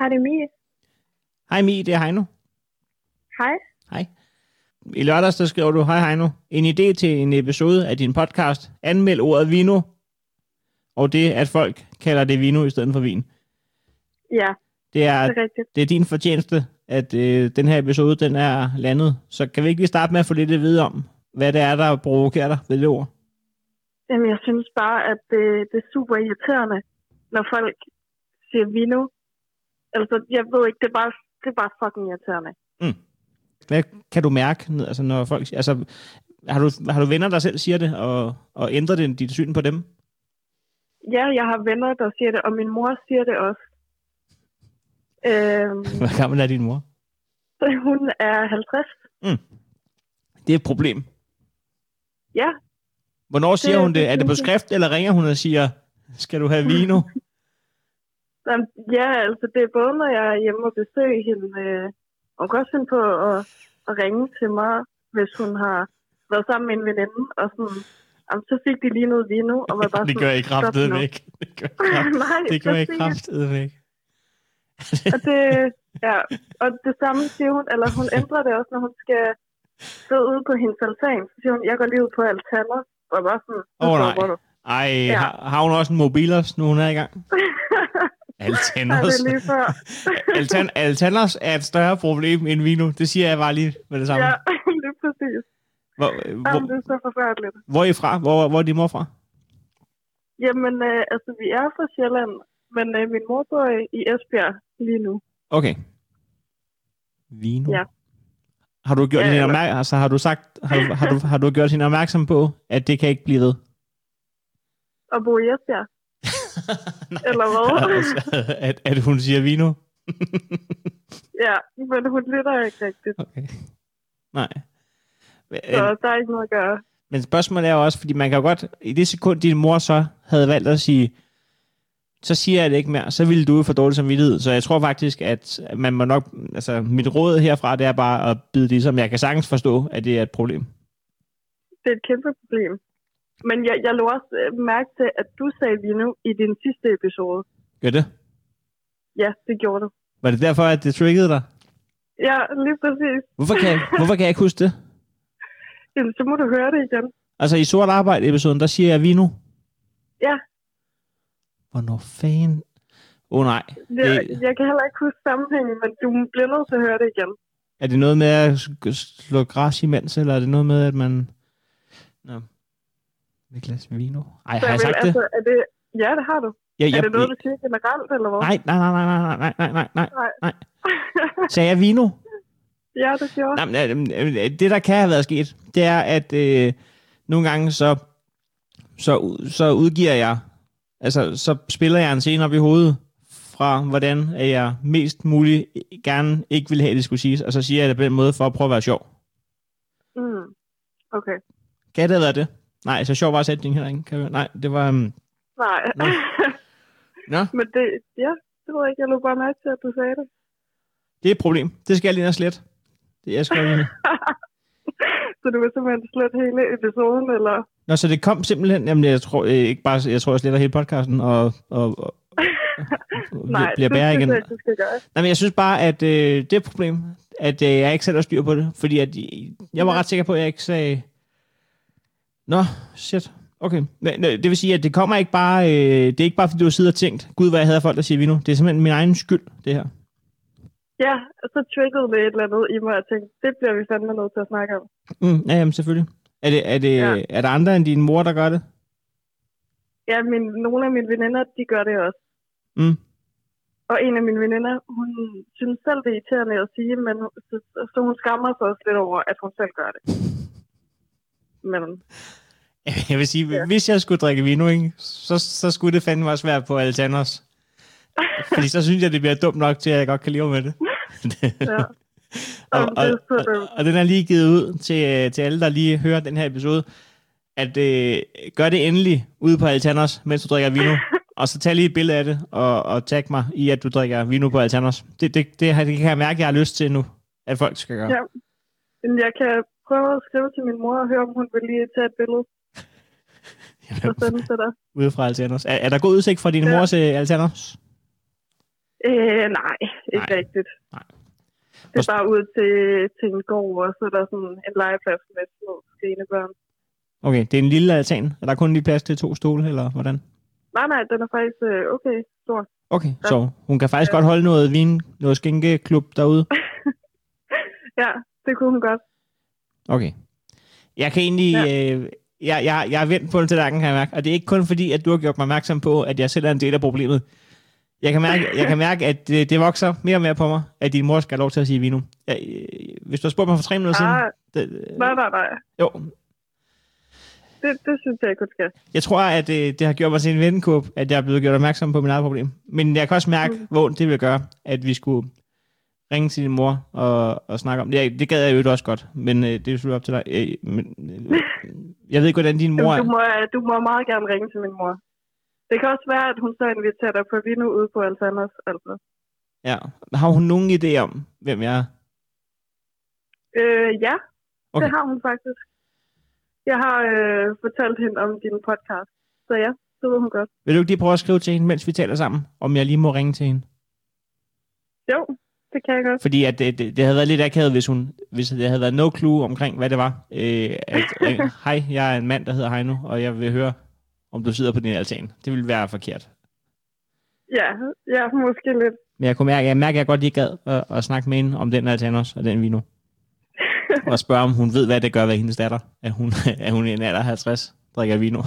Hej, det er Mie. Hej Mi, det er Heino. Hej. Hej. I lørdags, der skriver du, hej Heino, en idé til en episode af din podcast. Anmeld ordet vino, og det, at folk kalder det vino i stedet for vin. Ja, Det er, det er rigtigt. det er din fortjeneste, at øh, den her episode, den er landet. Så kan vi ikke lige starte med at få lidt at vide om, hvad det er, der provokerer dig ved det ord? Jamen, jeg synes bare, at det, det er super irriterende, når folk siger vino. Altså, jeg ved ikke, det er bare, det er bare fucking irriterende. Hvad kan du mærke, altså når folk... Altså, har du, har du venner, der selv siger det, og, og ændrer det dit syn på dem? Ja, jeg har venner, der siger det, og min mor siger det også. Øhm, Hvor gammel er din mor? hun er 50. Det er et problem. Ja, Hvornår siger Det- hun det? Er det på skrift, eller ringer hun og siger, skal du have vino? Jamen, ja, altså det er både, når jeg er hjemme og besøger hende. Øh, og hun kan også finde på at, at ringe til mig, hvis hun har været sammen med en veninde. Og sådan, jamen, så fik de lige noget vino, og var bare det gør sådan, "Stop kraftedet nu." væk. Det gør kraft- Nej, det gør præcis. kraftedet væk. Og det, ja, og det samme siger hun, eller hun ændrer det også, når hun skal sidde ude på hendes altan. Så siger hun, jeg går lige ud på altaner, og bare sådan, "Nu Åh, nej. du." Ej, Ja. har, har hun også en mobilers, nu hun er i gang? Altaners. er. Altan, Altaners er et større problem end vino. Det siger jeg bare lige med det samme. Ja, lige præcis. Hvor, Jamen, hvor, det er så forfærdeligt. hvor er I fra? Hvor, hvor er din mor fra? Jamen, øh, altså, vi er fra Sjælland, men øh, min mor bor i, Esbjerg lige nu. Okay. Vino? Ja. Har du gjort Ja, hende opmærk- altså, har du sagt, har du, har, du, har du gjort hende opmærksom på, at det kan ikke blive ved? Og bo i Esbjerg. Eller hvad? altså, at, at hun siger vino? Ja, men hun lytter ikke rigtigt, Okay. Nej. Men, så der er ikke noget at gøre. men spørgsmålet er jo også, fordi man kan jo godt, i det sekund, din mor så havde valgt at sige, så siger jeg det ikke mere, så ville du få dårlig samvittighed. Så jeg tror faktisk, at man må nok, altså mit råd herfra, det er bare at bide det som jeg kan sagtens forstå, at det er et problem. Det er et kæmpe problem. Men jeg, jeg lå også øh, mærke til, at du sagde vino i din sidste episode. Gør det? Ja, det gjorde du. Var det derfor, at det triggede dig? Ja, lige præcis. Hvorfor kan, jeg, hvorfor kan jeg ikke huske det? Jamen, så må du høre det igen. Altså i sort arbejde episoden, der siger jeg vino. Ja, Hvornår fanden? Åh oh, nej. jeg, Det, jeg kan heller ikke huske sammenhængen, men du bliver nødt til at høre det igen. er det noget med at slå græs imens, eller er det noget med, at man... Nå. Et glas vino? Ej, har jeg sagt det? altså, er det? Ja, det har du. Ja, Er det noget, du siger generelt, eller hvad? Nej, nej, nej, nej, nej, nej, nej, nej, Nej. nej. Sagde jeg vino? ja, det gjorde Nej, men, øh, øh, det, der kan have været sket, det er, at øh, nogle gange så, så, så udgiver jeg, altså så spiller jeg en scene op i hovedet, fra hvordan at jeg mest muligt gerne ikke vil have, det skulle siges, og så siger jeg det på den måde for at prøve at være sjov. Mm. Okay. Kan det have været det? Nej, så sjov var sætningen heller ikke. Kan jeg, nej, det var... Um... Nej. Nå. Nå, Men det, ja, det ved jeg ikke. Jeg lå bare mærke til, at du sagde det. det er et problem. Det skal jeg lige slet. Det jeg skal lige. så du vil simpelthen slet hele episoden, eller? Nå, så det kom simpelthen, jamen jeg tror øh, ikke bare, jeg tror jeg sletter hele podcasten, og, og, og, Nej, bliver det bære igen. jeg skal gøre. Nej, men jeg synes bare, at øh, det er et problem, at øh, jeg ikke selv har styr på det, fordi at, jeg var ret sikker på, at jeg ikke sagde, nå, shit, okay. Men, øh, det vil sige, at det kommer ikke bare, øh, det er ikke bare, fordi du har siddet og tænkt, gud, hvad jeg havde folk, der siger vi nu. Det er simpelthen min egen skyld, det her. Ja, og så triggede det et eller andet i mig, og tænkte, det bliver vi fandme nødt til at snakke om. Mm, ja, jamen selvfølgelig. Er, det, er, det, ja. er der andre end din mor, der gør det? Ja, min, nogle af mine veninder, de gør det også. Mm. Og en af mine veninder, hun synes selv, det er irriterende at sige, men så, så hun skammer sig også lidt over, at hun selv gør det. Men Jeg vil sige, Ja. hvis jeg skulle drikke vino, ikke, så, så skulle det fandme også være på Altanos. Fordi så synes jeg, det bliver dumt nok til, at jeg godt kan leve med det. ja, og, og, og, og den er lige givet ud til, øh, til alle, der lige hører den her episode, at øh, gør det endelig ude på Altanos, mens du drikker vino. Og så tag lige et billede af det, og, og tag mig i, at du drikker vino på Altanos. Det, det, det, det kan jeg mærke, jeg har lyst til nu, at folk skal gøre. ja. Jeg kan prøve at skrive til min mor og høre, om hun vil lige tage et billede til dig. Ude fra Altanos. Er, er der god udsigt fra din Ja. ja. mor til Altanos? Øh, nej, ikke Nej. rigtigt. Nej. Det er bare ud til, til en gård, og så er der sådan en legeplads med små skrinebørn. Okay, det er en lille altan. Er der kun lige plads til to stole, eller hvordan? Nej, nej, den er faktisk øh, okay stor. Okay, så hun kan faktisk godt holde noget vin, noget skænkeklub derude. Ja, det kunne hun godt. Okay. Jeg kan egentlig... Ja. Øh, jeg, jeg, jeg er vendt på den tallerken, kan jeg mærke. Og det er ikke kun fordi, at du har gjort mig opmærksom på, at jeg selv er en del af problemet. Jeg kan mærke, jeg kan mærke at det, det vokser mere og mere på mig, at din mor skal have lov til at sige vino. Jeg, øh, hvis du har spurgt mig for tre minutter siden... Ah, Det, nej, nej, nej. jo, Det, det synes jeg ikke, skal. jeg tror, at det, det har gjort mig til en vennekurv, at jeg er blevet gjort opmærksom på mit eget problem. Men jeg kan også mærke, mm. hvor det vil gøre, at vi skulle ringe til din mor og, og snakke om det. Det gad jeg jo også godt, men øh, det er jo selvfølgelig op til dig. Øh, men, øh, jeg ved ikke, hvordan din mor du, må, du må meget gerne ringe til min mor. Det kan også være, at hun så inviterer dig på vino ude på Alfanders. Altså. Ja. Har hun nogen idé om, hvem jeg er? Øh, ja. Okay. det har hun faktisk. Jeg har øh, fortalt hende om din podcast. Så ja, det ved hun godt. Vil du ikke lige prøve at skrive til hende, mens vi taler sammen, om jeg lige må ringe til hende? Jo, det kan jeg godt. Fordi at det, det, havde været lidt akavet, hvis, hun, hvis det havde været no clue omkring, hvad det var. Øh, at, øh, Hej, jeg er en mand, der hedder Heino, og jeg vil høre, om du sidder på din altan. Det ville være forkert. Ja, ja, måske lidt. Men jeg kunne mærke, jeg mærker, at jeg godt lige gad at, at snakke med hende om den altan også, og den vino. og spørge, om hun ved, hvad det gør ved hendes datter, at hun, at hun i en alder af 50 drikker vino.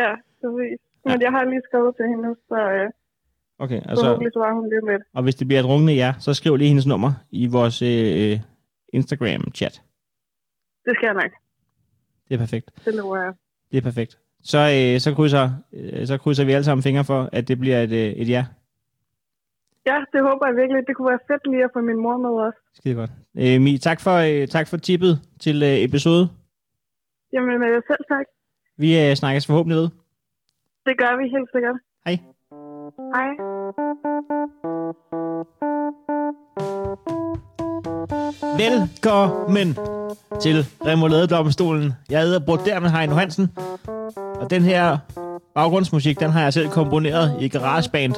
Ja, præcis. Men jeg har lige skrevet til hende så øh, Okay, altså... forhåbentlig svarer hun lige lidt. og hvis det bliver et rungende ja, så skriv lige hendes nummer i vores øh, Instagram-chat. Det skal jeg nok. Det er perfekt. Det lover jeg. Det er perfekt. Så, øh, så, krydser, øh, så krydser vi alle sammen fingre for, at det bliver et, øh, et ja. Ja, det håber jeg virkelig. Det kunne være fedt lige at få min mor med også. Skide godt. Øh, Mi, tak for, øh, tak for tippet til øh, episode. Jamen, øh, selv tak. Vi øh, snakkes forhåbentlig ved. Det gør vi helt sikkert. Hej. Hej. Velkommen til Remoladedomstolen. Jeg hedder Broder med Heino Hansen, og den her baggrundsmusik, den har jeg selv komponeret i GarageBand.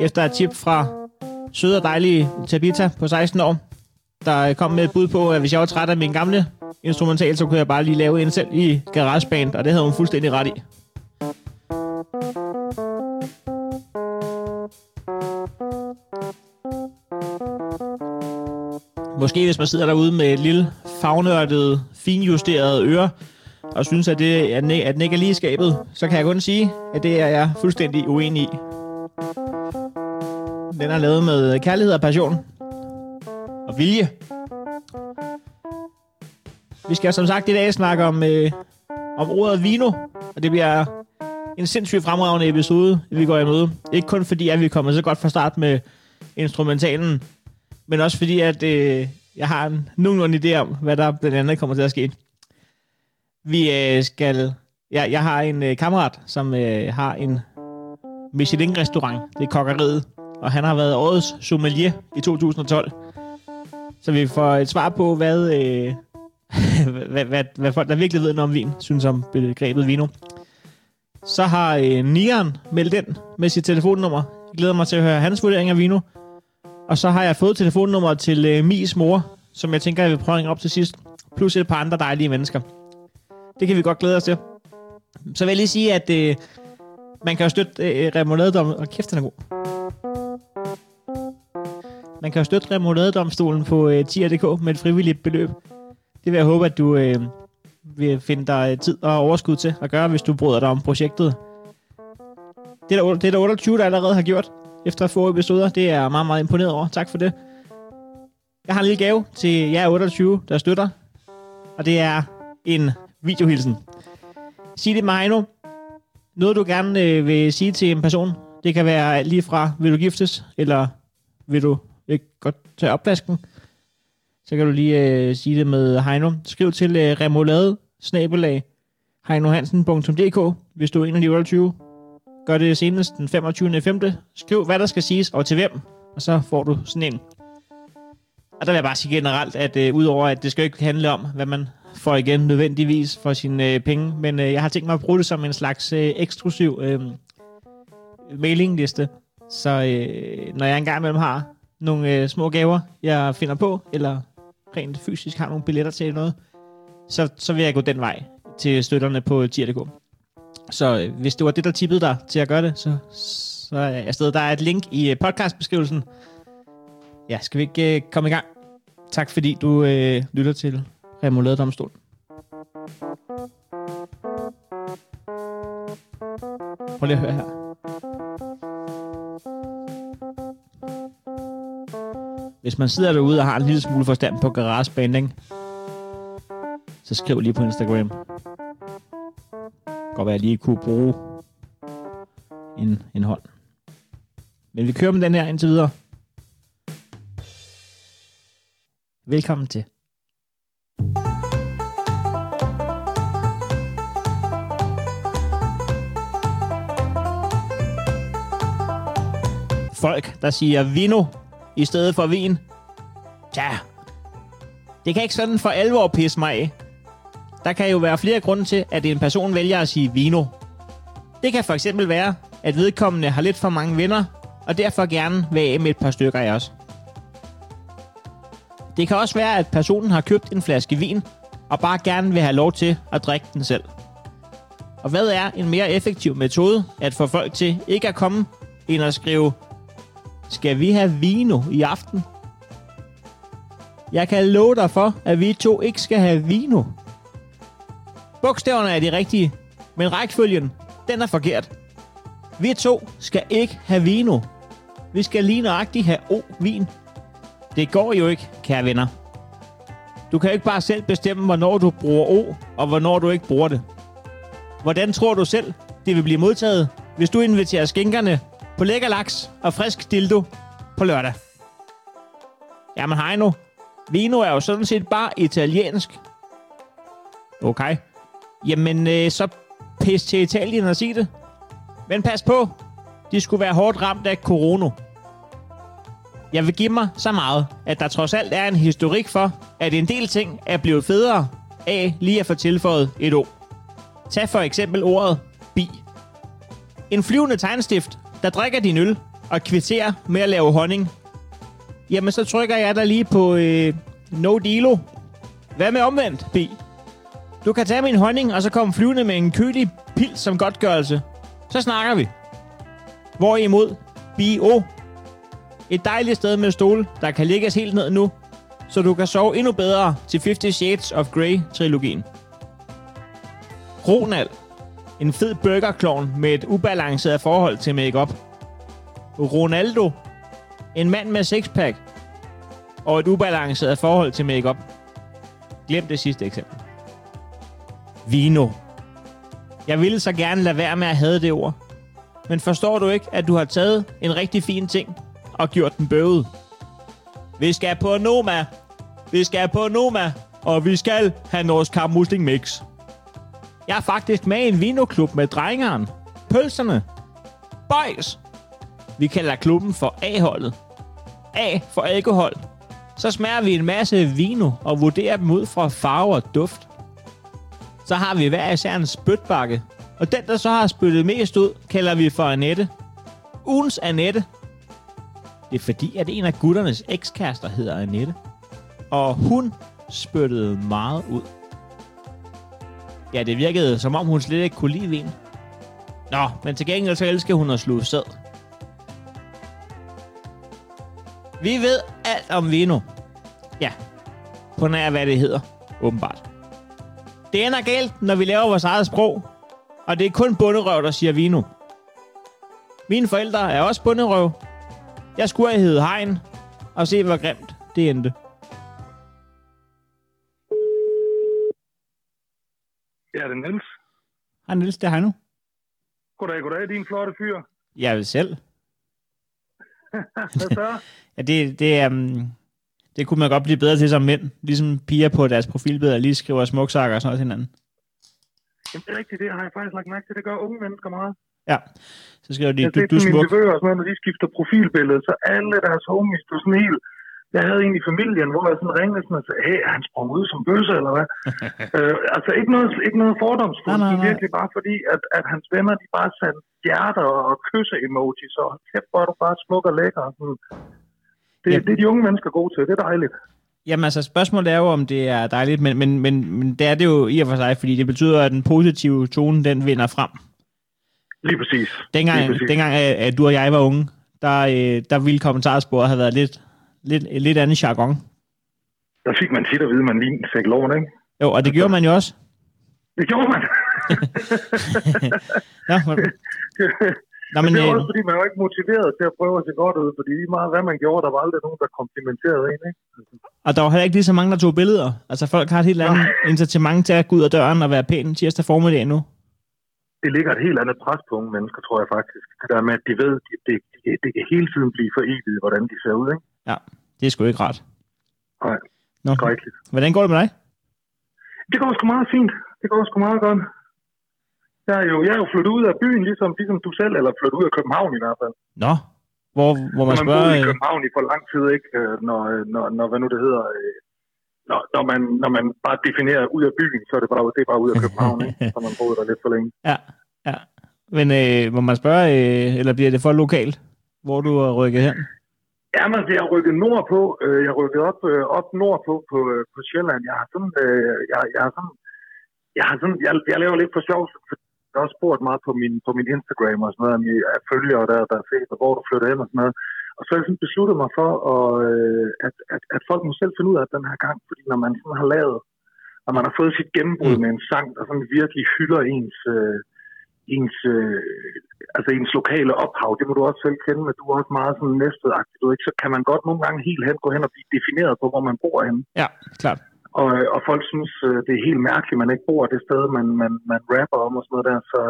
Efter et tip fra søde og dejlige Tabita på 16 år, der kom med et bud på, at hvis jeg var træt af min gamle instrumental, så kunne jeg bare lige lave en selv i GarageBand, og det havde hun fuldstændig ret i. Måske hvis man sidder derude med et lille fagnørdet, finjusteret øre, og synes, at det er, at den ikke er lige skabet, så kan jeg kun sige, at det er jeg fuldstændig uenig i. Den er lavet med kærlighed og passion. Og vilje. Vi skal som sagt i dag snakke om, øh, om ordet vino, og det bliver en sindssygt fremragende episode, vi går imod. Ikke kun fordi, at vi kommer så godt fra start med instrumentalen, men også fordi, at øh, jeg har en nogenlunde idé om, hvad der blandt andet kommer til at ske. Vi øh, skal... Ja, jeg har en øh, kammerat, som øh, har en Michelin-restaurant. Det er kokkeriet. Og han har været årets sommelier i 2012. Så vi får et svar på, hvad, øh, hvad, hvad, hvad folk, der virkelig ved noget om vin, synes om begrebet vino. Så har øh, Nian meldt ind med sit telefonnummer. Jeg glæder mig til at høre hans vurdering af vino. Og så har jeg fået telefonnummeret til øh, Mis mor, som jeg tænker, jeg vil prøve at ringe op til sidst. Plus et par andre dejlige mennesker. Det kan vi godt glæde os til. Så vil jeg lige sige, at øh, man kan jo støtte øh. Og kæft, den er god. Man kan jo støtte remouladedomstolen på øh, tier.dk med et frivilligt beløb. Det vil jeg håbe, at du øh, vil finde dig øh, tid og overskud til at gøre, hvis du bryder dig om projektet. Det er, der, det er der 28, der allerede har gjort efter få episoder. Det er jeg meget, meget imponeret over. Tak for det. Jeg har en lille gave til jer 28, der støtter. Og det er en videohilsen. Sig det mig nu. Noget, du gerne øh, vil sige til en person. Det kan være lige fra, vil du giftes, eller vil du ikke godt tage opvasken? Så kan du lige øh, sige det med Heino. Skriv til øh, remoulade snabelag heinohansen.dk, hvis du er en af de 28. Gør det senest den 25. 5. Skriv, hvad der skal siges, og til hvem. Og så får du sådan en. Og der vil jeg bare sige generelt, at øh, udover at det skal jo ikke handle om, hvad man får igen nødvendigvis for sine øh, penge, men øh, jeg har tænkt mig at bruge det som en slags øh, eksklusiv øh, mailingliste Så øh, når jeg engang imellem har nogle øh, små gaver, jeg finder på, eller rent fysisk har nogle billetter til noget, så, så vil jeg gå den vej til støtterne på tier.dk. Så øh, hvis det var det, der tippede dig til at gøre det, så, så er jeg afsted. Der er et link i øh, podcastbeskrivelsen. Ja, skal vi ikke øh, komme i gang? Tak fordi du øh, lytter til Remoulade Domstol. Prøv lige at høre her. Hvis man sidder derude og har en lille smule forstand på garagebanding, så skriv lige på Instagram. Godt være, at jeg lige kunne bruge en, en hånd. Men vi kører med den her indtil videre. Velkommen til. Folk, der siger vino i stedet for vin. Tja, det kan ikke sådan for alvor pisse mig af. Der kan jo være flere grunde til, at en person vælger at sige vino. Det kan for eksempel være, at vedkommende har lidt for mange venner, og derfor gerne vil af med et par stykker af os. Det kan også være, at personen har købt en flaske vin, og bare gerne vil have lov til at drikke den selv. Og hvad er en mere effektiv metode at få folk til ikke at komme, end at skrive, skal vi have vino i aften? Jeg kan love dig for, at vi to ikke skal have vino. Bogstaverne er de rigtige, men rækkefølgen, den er forkert. Vi to skal ikke have vino. Vi skal lige nøjagtigt have o-vin. Det går jo ikke, kære venner. Du kan ikke bare selv bestemme, hvornår du bruger O, og hvornår du ikke bruger det. Hvordan tror du selv, det vil blive modtaget, hvis du inviterer skænkerne på lækker laks og frisk dildo på lørdag? Jamen hej nu. Vino er jo sådan set bare italiensk. Okay. Jamen, øh, så pis til Italien og sig det. Men pas på. De skulle være hårdt ramt af corona. Jeg vil give mig så meget, at der trods alt er en historik for, at en del ting er blevet federe af lige at få tilføjet et ord. Tag for eksempel ordet bi. En flyvende tegnstift, der drikker din øl og kvitterer med at lave honning. Jamen, så trykker jeg der lige på øh, no dealo. Hvad med omvendt, bi? Du kan tage min honning, og så komme flyvende med en kølig pil som godtgørelse. Så snakker vi. Hvorimod, bio. Et dejligt sted med stole, der kan lægges helt ned nu, så du kan sove endnu bedre til 50 Shades of Grey-trilogien. Ronald. En fed burgerklovn med et ubalanceret forhold til makeup. Ronaldo. En mand med sixpack. Og et ubalanceret forhold til makeup. Glem det sidste eksempel. Vino. Jeg ville så gerne lade være med at have det ord. Men forstår du ikke, at du har taget en rigtig fin ting og gjort den bøvet? Vi skal på Noma. Vi skal på Noma. Og vi skal have Norsk Kamp Musling Mix. Jeg er faktisk med i en vinoklub med drengeren. Pølserne. Boys. Vi kalder klubben for A-holdet. A for alkohol. Så smager vi en masse vino og vurderer dem ud fra farve og duft. Så har vi hver især en spytbakke. Og den, der så har spyttet mest ud, kalder vi for Annette. Ugens Annette. Det er fordi, at en af gutternes ekskærester hedder Annette. Og hun spyttede meget ud. Ja, det virkede, som om hun slet ikke kunne lide vin. Nå, men til gengæld så elsker hun at sluge sæd. Vi ved alt om vino. Ja, på nær hvad det hedder, åbenbart. Det ender galt, når vi laver vores eget sprog, og det er kun bunderøv, der siger vino. Mine forældre er også bunderøv. Jeg skulle have heddet Hein, og se hvor grimt det endte. Ja, det er Niels. Hej Niels, det er Heino. Goddag, goddag, din flotte fyr. Jeg vil selv. Hvad så? Ja, det, det, um, det kunne man godt blive bedre til som mænd. Ligesom piger på deres profilbilleder lige skriver smuksakker og sådan noget til hinanden. Jamen, det er rigtigt, det har jeg faktisk lagt mærke til. Det gør unge mennesker meget. Ja, så skriver de, Jeg du, har du er smuk. sådan noget, når de skifter profilbillede, så alle deres homies, du sådan helt jeg havde en i familien, hvor jeg sådan ringede sådan og sagde, hey, er han sprang ud som bøsse, eller hvad? øh, altså ikke noget, ikke noget fordomsfuldt, men virkelig bare fordi, at, at hans venner, de bare sendte hjerter og kysse-emojis, og kæft, hvor er du bare smuk og lækker. Sådan. Det, Ja. det er de unge mennesker gode til, det er dejligt. Jamen altså, spørgsmålet er jo, om det er dejligt, men, men, men, men det er det jo i og for sig, fordi det betyder, at den positive tone, den vinder frem. Lige præcis. Dengang, Lige præcis. dengang at, at du og jeg var unge, der, øh, der ville kommentarsporet have været lidt, lidt, lidt andet jargon. Der fik man tit at vide, at man lige fik loven, ikke? Jo, og det gjorde man jo også. Det gjorde man. Ja, men, Nå, men men, det er øh, også fordi, man var ikke motiveret til at prøve at se godt ud, fordi lige meget hvad man gjorde, der var aldrig nogen, der komplimenterede en, ikke? og der var heller ikke lige så mange, der tog billeder. Altså folk har et helt andet incitament til at gå ud af døren og være pæn tirsdag formiddag nu. Det ligger et helt andet pres på unge mennesker, tror jeg faktisk. Det der med, at de ved, at det, det, det, det kan hele tiden blive for evigt, hvordan de ser ud, ikke? Det er sgu ikke rart. Nej, Nå. skrækkeligt. Hvordan går det med dig? Det går sgu meget fint. Det går sgu meget godt. Jeg er jo, jeg er jo flyttet ud af byen, ligesom, ligesom du selv, eller flyttet ud af København i hvert fald. Nå, hvor, hvor man man spørger... boede i øh, København i for lang tid, ikke? Øh, Når, når, når hvad nu det hedder, øh, når, når, man, når man bare definerer ud af byen, så er det bare, det er bare ud af København, ikke? Så man boede der lidt for længe. Ja, ja. Men øh, må man spørge, øh, eller bliver det for lokalt, hvor du er rykket hen? Ja, men jeg er rykket nordpå. Øh, Jeg er rykket op, øh, op nordpå på, øh, på Sjælland. Jeg har sådan, øh, jeg, jeg har sådan, jeg har sådan, jeg, jeg laver lidt for sjov, jeg har også spurgt meget på min, på min Instagram og sådan noget, om jeg følger der, der er set, og hvor du flytter hen og sådan noget. Og så har jeg sådan besluttet mig for, at, øh, at, at, at folk må selv finde ud af den her gang, fordi når man sådan har lavet, når man har fået sit gennembrud Mm. med en sang, der sådan virkelig hylder ens, øh, ens, øh, altså ens lokale ophav, det må du også selv kende, men du er også meget sådan næstedagtig, du ikke, så kan man godt nogle gange helt hen gå hen og blive defineret på, hvor man bor henne. Ja, klart. Og, øh, og folk synes, øh, det er helt mærkeligt, man ikke bor det sted, man, man, man rapper om og sådan noget der. Så,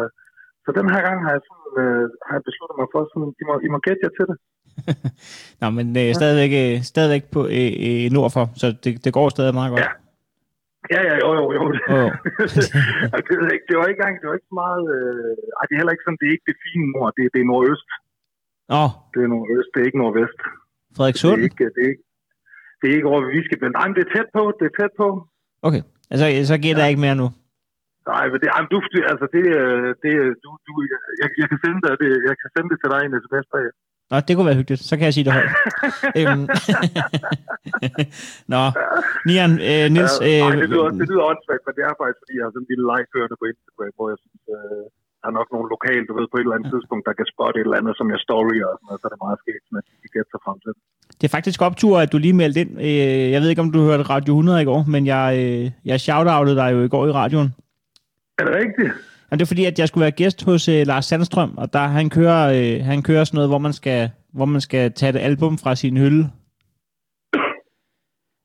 så den her gang har jeg, sådan, øh, har jeg besluttet mig for, sådan, I må, I må gætte jer til det. Nå, men øh, stadigvæk, øh, stadigvæk på øh, øh, nordfor, så det, det går stadig meget godt. Ja. Ja, ja, jo, jo, jo. Og det, er ikke, det var ikke engang, det var ikke så meget, øh, ej, det er heller ikke sådan, det er ikke det fine nord, det, det er nordøst. Nå, Det er nordøst, det er ikke nordvest. Det Frederikssund? er ikke, det er ikke, det er ikke over ved Viskebænd. Nej, men det er tæt på, det er tæt på. Okay, altså, så gætter jeg ikke mere nu. Nej, men det, ej, men du, altså det, øh, det, øh, du, du, jeg, jeg, kan sende dig, det, jeg kan sende det til dig i en sms bag. Nå, det kunne være hyggeligt. Så kan jeg sige det højt. øhm. Nå, Nian, øh, Nils... Ja, Øh, nej, det lyder, det lyder åndssvagt, men det er faktisk, fordi jeg har sådan en lille live kørende på Instagram, hvor jeg synes, øh, der er nok nogle lokale, du ved, på et eller andet tidspunkt, der kan spotte et eller andet, som jeg storyer og sådan noget, så er det meget sket, at de kan gætte sig frem til. det. er faktisk optur, at du lige meldte ind. Øh, jeg ved ikke, om du hørte Radio 100 i går, men jeg, øh, jeg shout-outede dig jo i går i radioen. Er det rigtigt? Og det er fordi, at jeg skulle være gæst hos øh, Lars Sandstrøm, og der han kører, øh, han kører sådan noget, hvor man skal, hvor man skal tage et album fra sin hylde.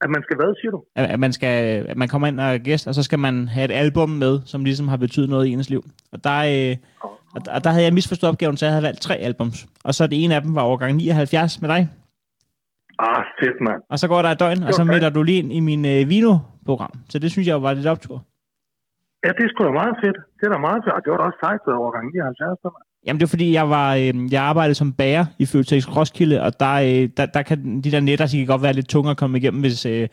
At man skal hvad, siger du? At, at man skal, at man kommer ind og er gæst, og så skal man have et album med, som ligesom har betydet noget i ens liv. Og der, øh, og, og der havde jeg misforstået opgaven, så jeg havde valgt tre albums. Og så det ene af dem var overgang 79 med dig. Ah, fedt, mand. Og så går der et døgn, og så Okay. melder du lige ind i min øh, Vino-program. Så det synes jeg var lidt optur. Ja, det er sgu da meget fedt. Det er da meget fedt. Og det var da også sejt over gang 79. mand. Jamen det er fordi, jeg var øh, jeg arbejdede som bager i Føtex Roskilde, og der, øh, der, der kan de der netter, de kan godt være lidt tunge at komme igennem, hvis... Øh,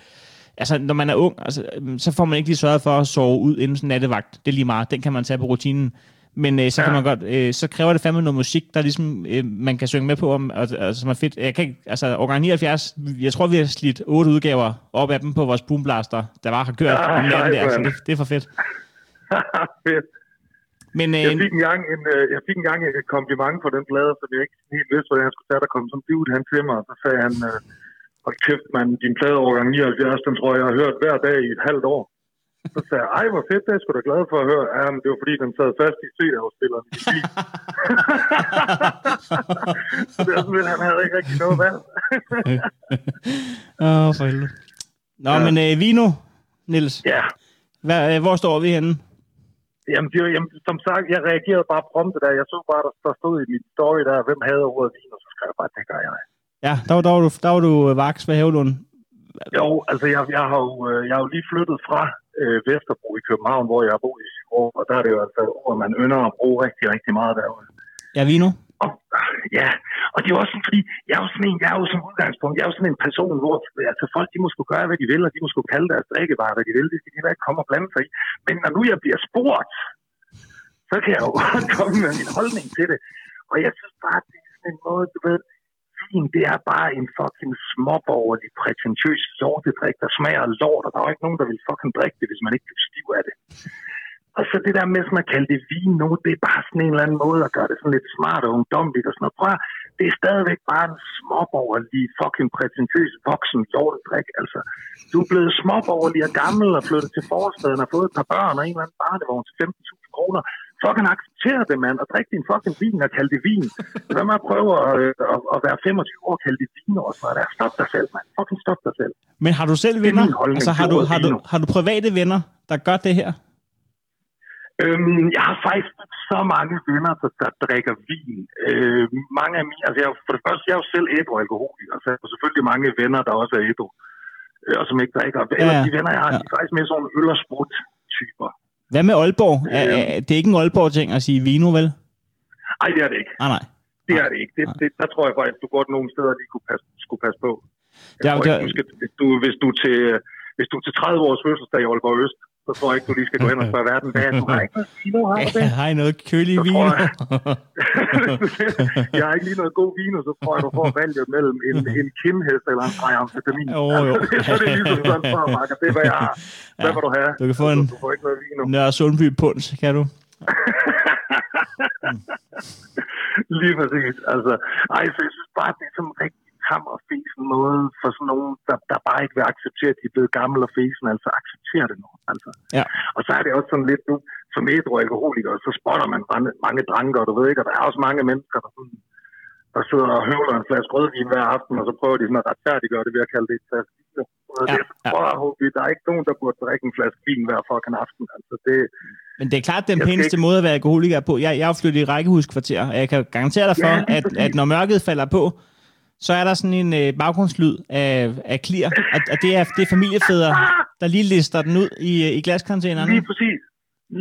altså, når man er ung, altså, øh, så får man ikke lige sørget for at sove ud inden sådan en nattevagt. Det er lige meget. Den kan man tage på rutinen. Men øh, så, kan man godt, øh, så kræver det fandme noget musik, der ligesom øh, man kan synge med på, om, og, og, som er fedt. Jeg kan ikke, altså, årgang 79, jeg tror, vi har slidt otte udgaver op af dem på vores boomblaster, der var har kørt Ja, natten nej, der, så mand. det, det er for fedt. fedt. Men Jeg øh, fik, engang en, øh, jeg fik engang et kompliment på den plade, som jeg ikke helt vidste, hvordan jeg skulle tage. Der kom sådan en dude hen til mig, og så sagde han, øh, hold kæft mand, din plade overgang 79, den tror jeg, jeg har hørt hver dag i et halvt år. Så sagde jeg, ej hvor fedt, det er jeg sgu da glad for at høre. Ja, men det var fordi, den sad fast i CD-afspilleren i bil. så det sådan lidt, han havde ikke rigtig noget valg. Åh, for helvede. Nå. Ja. men øh, Vino, Nils, ja, hvad, øh, hvor står vi henne? Jamen, det, var- jamen, som sagt, jeg reagerede bare prompte der. Jeg så bare, der, der stod i mit story der, hvem havde ordet vin, og så skrev jeg bare, det gør jeg. Ja, der, var- der, var du, der var du øh, vaks ved Hævlund. Jo, altså jeg, jeg, har jo, øh, jeg har jo lige flyttet fra øh, Vesterbro i København, hvor jeg har boet i syv år, og der er det jo altså ord, man ynder at bruge rigtig, rigtig meget derude. Ja, Vino og, ja, og det er jo også sådan, fordi jeg er jo sådan en, jeg er jo som udgangspunkt, jeg er jo sådan en person, hvor altså, folk de må skulle gøre, hvad de vil, og de må skulle kalde deres drikkevarer, hvad de vil, det skal de da ikke komme og blande sig i. Men når nu jeg bliver spurgt, så kan jeg jo godt komme med min holdning til det. Og jeg synes bare, det er sådan en måde, du ved, vin, det er bare en fucking småborgerlig, prætentiøs lortedrik, der smager lort, og der er jo ikke nogen, der vil fucking drikke det, hvis man ikke bliver stiv af det. Og så det der med, at man kalder det vin nu, det er bare sådan en eller anden måde at gøre det sådan lidt smart og ungdomligt og sådan noget. Prøv det er stadigvæk bare en småborgerlig, fucking prætentiøs, voksen lortedrik. Altså, du er blevet småborgerlig og gammel og flyttet til forstaden og fået et par børn og en eller anden barnevogn til 15.000 kroner. Fucking acceptere det, mand, og drik din fucking vin og kald det vin. Hvad med at prøve at, at, at, være 25 år og kalde det vin og sådan noget. Stop dig selv, mand. Fucking stop dig selv. Men har du selv venner? Altså, har, du, har, du, har du private venner, der gør det her? Øhm, jeg har faktisk så mange venner, der, der drikker vin. Øh, mange af mine, altså jeg, for det første, jeg er jo selv ædru alkoholiker, så jeg har selvfølgelig mange venner, der også er ædru, øh, og som ikke drikker. Eller ja, de venner, jeg har, ja. de er faktisk mere sådan øl- og sprut-typer. Hvad med Aalborg? Øh, er, er, det er ikke en Aalborg-ting at sige vino, vel? Nej, det er det ikke. Ah, nej. Det er det ikke. Det, det, der tror jeg faktisk, du går nogle steder, de kunne passe, skulle passe på. Jeg ja, tror ikke, du skal, du, hvis, du til, hvis du til 30 års fødselsdag i Aalborg Øst, så tror jeg ikke, du lige skal gå hen og spørge verden, hvad du har ikke noget vino, har du det? Ja, har noget kølig vino? Jeg, jeg har ikke lige noget god vino, så tror jeg, du får valget mellem en, en kindhest eller en streg amfetamin. Oh, jo. Altså, det, så er det ligesom sådan for, Marker. Det er, hvad jeg har. Hvad ja, vil du have? Du kan få en du får ikke noget vino. Nørre Sundby Punds, kan du? lige præcis. Altså, ej, så jeg synes bare, det er sådan rigtig tam og fesen måde for sådan nogen, der, der bare ikke vil acceptere, at de er blevet gamle og fesen, altså acceptere det nu. Altså. Ja. Og så er det også sådan lidt nu, som alkoholiker, så spotter man mange, mange dranker, du ved ikke, og der er også mange mennesker, der, sådan, der sidder og høvler en flaske rødvin hver aften, og så prøver de sådan at retfærdiggøre det ved at kalde det et flaske vin. Og ja, det, ja. Prøv der er ikke nogen, der burde drikke en flaske vin hver fucking aften. Altså, det, men det er klart den pæneste ikke... måde at være alkoholiker på. Jeg, jeg har flyttet i rækkehuskvarter, og jeg kan garantere dig for, ja, at, at når mørket falder på, så er der sådan en øh, baggrundslyd af, af klir, og, og det, er, det er familiefædre, der lige lister den ud i, øh, i glascontaineren. Lige præcis.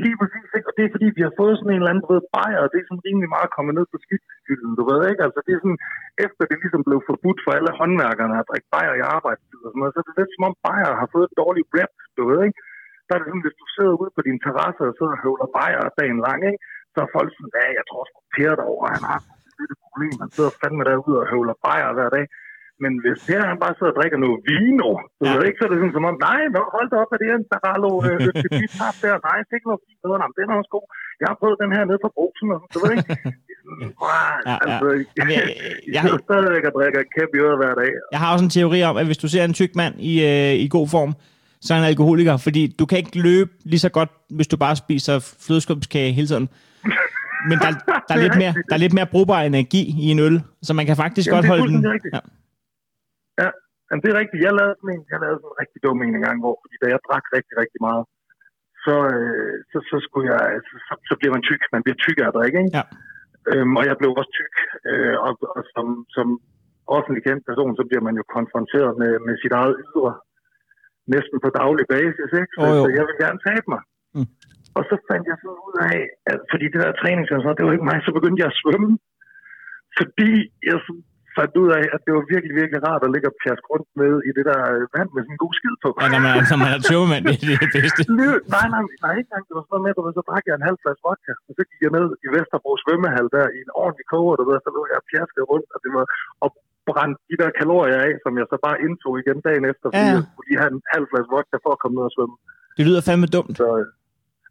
Lige præcis, ikke? og det er fordi, vi har fået sådan en eller anden rød bajer, og det er sådan rimelig meget kommet ned på skidtskylden, du ved ikke? Altså det er sådan, efter det ligesom blev forbudt for alle håndværkerne at drikke bajer i arbejdstid og sådan noget, så er det lidt som om bajer har fået et dårligt rep, du ved ikke? Der er det sådan, hvis du sidder ude på din terrasse og sidder og høvler bajer dagen lang, ikke? så er folk sådan, ja, jeg tror sgu Per derovre, han har lidt et problem. Han sidder fandme derude og høvler bajer hver dag. Men hvis Per han bare sidder og drikker noget vino, så, ja. ikke, så er det sådan som om, nej, nå, hold da op, at det er en Tarallo øh, tap der. Nej, det er ikke noget fint. Nej, den er også god. Jeg har prøvet den her nede fra brugsen, og så ved ikke. ja, altså, ja. Jamen, jeg, jeg, jeg, stadigvæk at drikke kæp i øret hver dag. Jeg har også en teori om, at hvis du ser en tyk mand i, øh, i god form, så er han alkoholiker, fordi du kan ikke løbe lige så godt, hvis du bare spiser flødeskumskage hele tiden. Men der, der, er lidt mere, der er lidt mere brugbar energi i en øl, så man kan faktisk Jamen, godt holde den. Rigtigt. Ja. ja, Jamen, det er rigtigt. Jeg lavede sådan en, jeg lavede sådan en rigtig dum en gang, hvor fordi da jeg drak rigtig, rigtig meget, så, øh, så, så, skulle jeg, så, så, så bliver man tyk. Man bliver tyk af at drikke, ikke? Ja. Øhm, og jeg blev også tyk. Øh, og, og som, som offentlig kendt person, så bliver man jo konfronteret med, med sit eget ydre næsten på daglig basis, ikke? Så, oh, så jeg vil gerne tabe mig. Og så fandt jeg sådan ud af, at fordi det der træning, så det var ikke mig, så begyndte jeg at svømme. Fordi jeg fandt ud af, at det var virkelig, virkelig rart at ligge og pjaske rundt med i det der vand med sådan en god skid på. Ja, når man, når man er tøvmand, det er det bedste. nej, nej, nej, ikke engang. Det var sådan noget med, at så drak jeg en halv flaske vodka, og så gik jeg ned i Vesterbro svømmehal der i en ordentlig koger, du ved, så lå jeg og pjaskede rundt, og det var, og brændte de der kalorier af, som jeg så bare indtog igen dagen efter, fordi ja. jeg skulle lige have en halv flaske vodka for at komme ned og svømme. Det lyder fandme dumt. Så,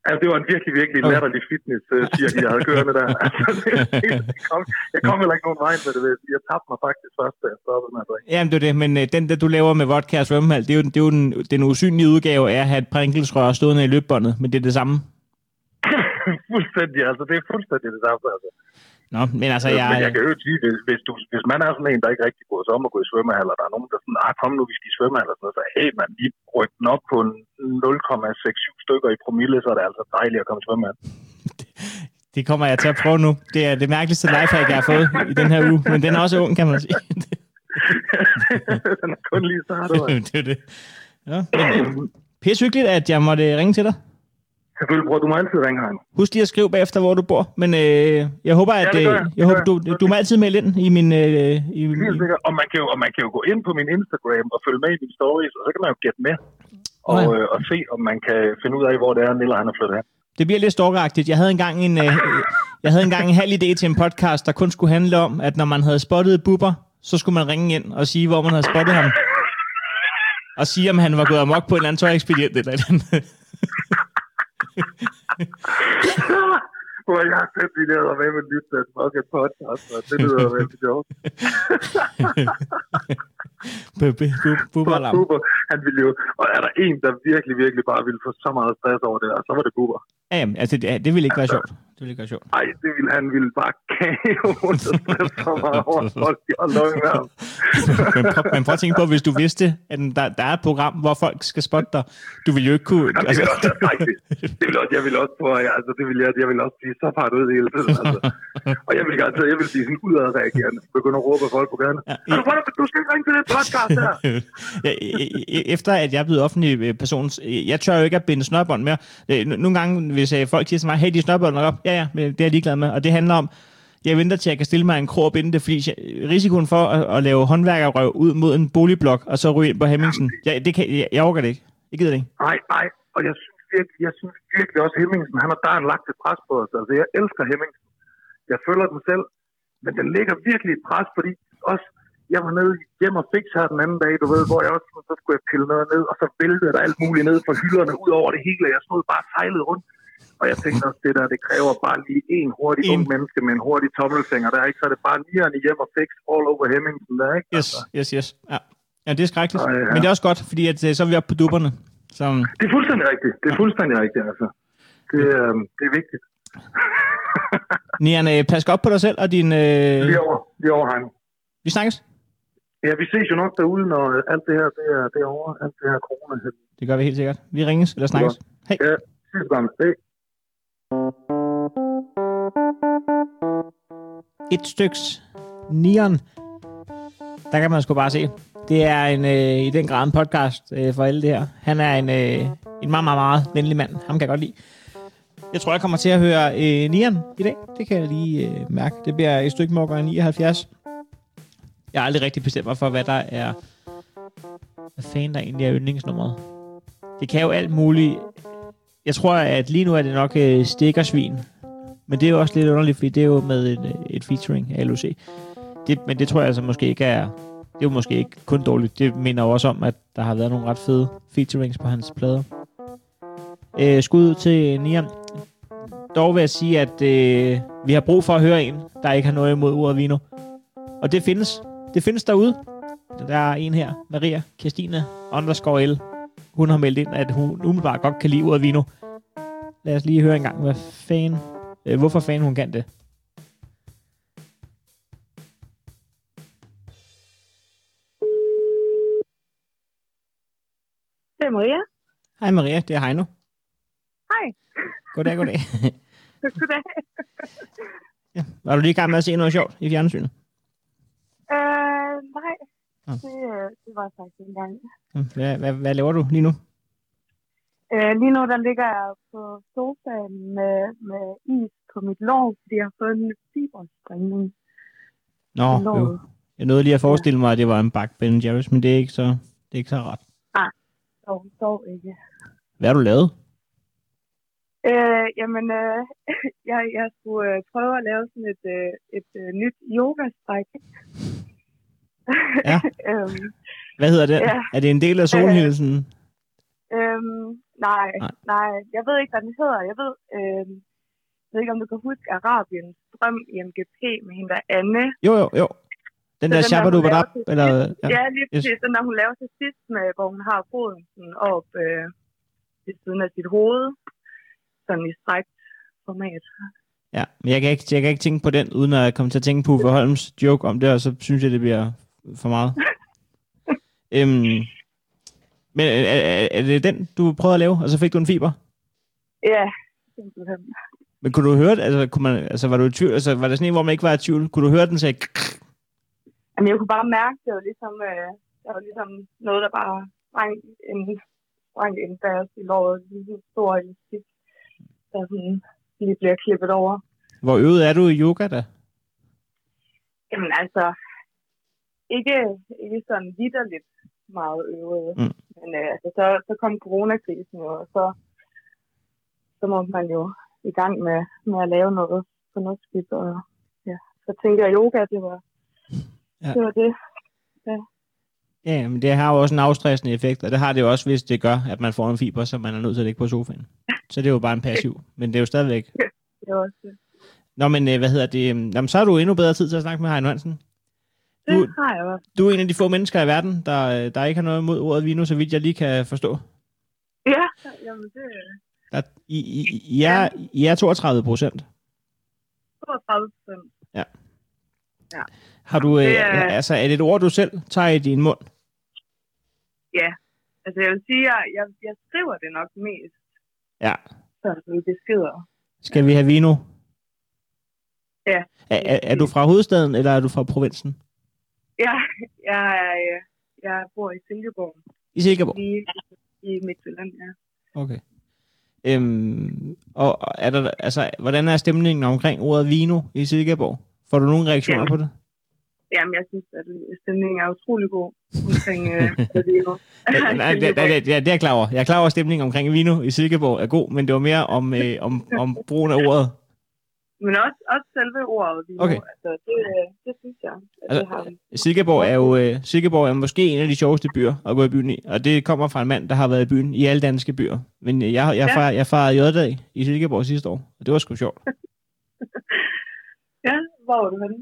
Altså, det var en virkelig, virkelig latterlig fitness uh, cirkel, jeg havde kørende der. Altså, det, kom, jeg kom heller ikke nogen vej med det. Jeg tabte mig faktisk først, da jeg stoppede med at drikke. Jamen, det er det. Men uh, den, der du laver med vodka og svømmehal, det er jo, det er jo den, den usynlige udgave af at have et prinkelsrør stående i løbbåndet, men det er det samme. fuldstændig, altså. Det er fuldstændig det samme, altså. Nå, men altså, jeg... Men jeg kan jo sige, hvis, hvis, du, hvis man er sådan en, der ikke rigtig går sig om at gå i svømmehaller, der er nogen, der er sådan, ah, kom nu, vi skal i svømmehaller, så, så hey, man, lige rykke den op på 0,67 stykker i promille, så er det altså dejligt at komme svømmehal. Det kommer jeg til at prøve nu. Det er det mærkeligste lifehack, jeg har fået i den her uge, men den er også ung, kan man sige. den er kun lige startet. det er det. Ja, men, pisse hyggeligt, at jeg måtte ringe til dig. Selvfølgelig bruger du mig altid ringe, Heino. Husk lige at skrive bagefter, hvor du bor. Men øh, jeg håber, at Ja, jeg. øh, Det jeg håber, du, jeg. du må altid melde ind i min... Øh, i, Helt sikkert. Og man, kan jo, og man kan jo gå ind på min Instagram og følge med i mine stories, og så kan man jo gætte med. Og, øh, og se, om man kan finde ud af, hvor det er, Nilla han har flyttet hen. det bliver lidt stalkeragtigt. Jeg havde engang en... Øh, jeg havde engang en halv idé til en podcast, der kun skulle handle om, at når man havde spottet Bubber, så skulle man ringe ind og sige, hvor man havde spottet ham. Og sige, om han var gået amok på en eller anden tøjekspedient eller et eller andet. Hvor jeg har set de der med med nyt den fucking podcast, og det lyder veldig sjovt. Bu- bu- bu- Bubber-alarm. Bubber, han ville jo, og er der en, der virkelig, virkelig bare ville få så meget stress over det der, så var det Bubber. Ja, jamen, altså, det, det ville ikke være sjovt. Det ville ikke være sjovt. Ej, det ville, han ville bare kage rundt og stress så meget over folk, de holdt øje med ham. men, prøv, men prøv at tænke på, hvis du vidste, at der, der er et program, hvor folk skal spotte dig. Du vil jo ikke kunne... Jamen, det Altså, ville også være dejligt. Det ville også, jeg ville også, prøve, altså, det ville jeg, jeg ville også blive så part ud hele tiden, altså. Og jeg ville garanteret, jeg ville blive sådan udadreagerende, begynde at råbe folk på gaden. Ja, Ja, du, du skal ikke ringe til det podcast her. ja, e- e- efter at jeg er blevet offentlig øh, person, jeg tør jo ikke at binde snørbånd mere. Øh, no- Nogle gange, hvis øh, folk siger til mig, hey, de snørbånd op, ja, ja, men det er jeg ligeglad med. Og det handler om, jeg venter til, at jeg kan stille mig en krog og binde det, fordi jeg- risikoen for at, at lave håndværkerrøv ud mod en boligblok, og så ryge ind på Hemmingsen, jeg, det kan, jeg, jeg overgår det ikke. Jeg gider det ikke. Nej, nej, og jeg synes virkelig, jeg synes virkelig også Hemmingsen, han har der lagt et pres på os. Altså, jeg elsker Hemmingsen. Jeg følger den selv, men den ligger virkelig et pres, fordi også, jeg var nede hjem og fik her den anden dag, du ved, hvor jeg også, så skulle jeg pille noget ned, og så væltede der alt muligt ned fra hylderne ud over det hele, og jeg stod bare sejlet rundt. Og jeg tænkte også, det der, det kræver bare lige en hurtig En. ung menneske med en hurtig tommelfinger der, ikke? Så er det bare nieren i hjem og fix all over Hemmingsen der, ikke? Yes, yes, yes. Ja, ja det er skrækkeligt. Ja. Men det er også godt, fordi at, øh, så er vi oppe på dupperne. Så, Det er fuldstændig rigtigt. Det er fuldstændig rigtigt, altså. Det, øh, det er vigtigt. Nian, øh, pas godt på dig selv og din... Øh, Lige over, lige over Heino. vi snakkes. Ja, vi ses jo nok derude, når alt det her det er, det er over. Alt det her corona. Det gør vi helt sikkert. Vi ringes eller snakkes. Hej. Ja, ses gamle. Hej et styks Neon. Der kan man sgu bare se. Det er en, øh, i den grad en podcast øh, for alle det her. Han er en, øh, en meget, meget, meget venlig mand. Ham kan jeg godt lide. Jeg tror, jeg kommer til at høre øh, Neon i dag. Det kan jeg lige øh, mærke. Det bliver et stykke mokker 79. Jeg har aldrig rigtig bestemt mig for, hvad der er... Hvad fanden der egentlig er yndlingsnummeret. Det kan jo alt muligt. Jeg tror, at lige nu er det nok øh, stikkersvin. Men det er jo også lidt underligt, fordi det er jo med et, øh, et featuring af LOC. Det, men det tror jeg altså måske ikke er... Det er jo måske ikke kun dårligt. Det minder jo også om, at der har været nogle ret fede featurings på hans plader. Øh, skud til Niam. Dog vil jeg sige, at øh, vi har brug for at høre en, der ikke har noget imod ordet vino. Og det findes. Det findes derude. Der er en her, Maria Kirstine underscore L. Hun har meldt ind, at hun umiddelbart godt kan lide ordet vino. Lad os lige høre en gang, hvad fanden øh, hvorfor fanden hun kan det. Det er Maria. Hej Maria, det er Heino. Hej. Goddag, goddag. Goddag. ja. Var du lige i gang med at se noget sjovt i fjernsynet? Øh, nej. Nå. Det, øh, det var faktisk ikke engang. Ja, Hvad, hvad, hvad laver du lige nu? Øh, lige nu der ligger jeg på sofaen med, med is på mit lår, fordi jeg har fået en fiberspringning. Nå, jo. Jeg nåede lige at forestille mig, at det var en bak Ben Jerry's, men det er ikke så, det er ikke så ret. Dog, dog ikke. Hvad har du lavet? Øh, jamen, øh, jeg, jeg skulle øh, prøve at lave sådan et, øh, et øh, nyt yoga-stræk. Ja. øhm, Hvad hedder det? Ja. Er det en del af solhilsen? øhm, nej, Nej. nej, jeg ved ikke, hvad den hedder. Jeg ved, øhm, jeg ved ikke, om du kan huske Arabiens drøm i MGP med hende der Anne. Jo, jo, jo. Den Så der shabba hun du laver op, til eller... Ja, Ja. lige yes. præcis. Den der, hun laver til sidst, med, hvor hun har foden sådan op øh, ved siden af sit hoved. Sådan i strækt format. Ja, men jeg kan, ikke, jeg kan ikke tænke på den, uden at komme til at tænke på Uffe Holms joke om det, og så synes jeg, det bliver for meget. øhm, men er, er, er det den, du prøvede at lave, og så fik du en fiber? Ja, simpelthen. Men kunne du høre det? Altså, kunne man, altså var du i tvivl? Altså, var det sådan en, hvor man ikke var i tvivl? Kunne du høre den sagde... Jamen, jeg kunne bare mærke, det var ligesom, øh, det var ligesom noget, der bare sprang en, sprang en bas i låret, ligesom en stor elastik. der sådan lige bliver klippet over. Hvor øvet er du i yoga da? Jamen altså, ikke, ikke sådan vidderligt meget øvet. Mm. Men øh, altså, så, så kom coronakrisen jo, og så, så må man jo i gang med, med at lave noget fornuftigt. Og ja, så tænker jeg, yoga, det var, Ja. ja. det, var det. Ja, men det har jo også en afstressende effekt, og det har det jo også, hvis det gør, at man får en fiber, som man er nødt til at ligge på sofaen. Så det er jo bare en passiv, men det er jo stadigvæk. Det var også det. Nå, men øh, hvad hedder det? Jamen, så har du endnu bedre tid til at snakke med Heino Hansen. Du- har jeg også. Du er en af de få mennesker i verden, der, øh, der ikke har noget imod ordet vino, så vidt jeg lige kan forstå. Ja, jamen det er Der, I, I, I, er, I er 32 procent. 32 procent. Har du, øh, Det er- altså, er det et ord, du selv tager i din mund? Ja, altså jeg vil sige, at jeg, jeg skriver det nok mest Ja. sådan i beskeder. Skal vi have vino? Ja. Er, er, er du fra hovedstaden, eller er du fra provinsen? Ja, jeg, er, øh, jeg bor i Silkeborg, I Silkeborg? lige i Midtjylland, ja. Okay. Øhm, og er der, altså, hvordan er stemningen omkring ordet vino i Silkeborg? Får du nogle reaktioner Ja. på det? Jamen, jeg synes, at stemningen er utrolig god omkring øh, vino. Nej, det, det, det, det er jeg klar over. Jeg er klar over, at stemningen omkring vino i Silkeborg er god, men det var mere om, øh, om, om brugen af ordet. Men også, også selve ordet vino. Okay. Altså, det, øh, det synes jeg, at Altså, det har vi. Silkeborg er jo øh, Silkeborg er måske en af de sjoveste byer at gå i byen i, og det kommer fra en mand, der har været i byen i alle danske byer. Men øh, jeg, jeg, Ja. far, jeg farede J-dag i Silkeborg sidste år, og det var sgu sjovt. Ja, hvor var du henne?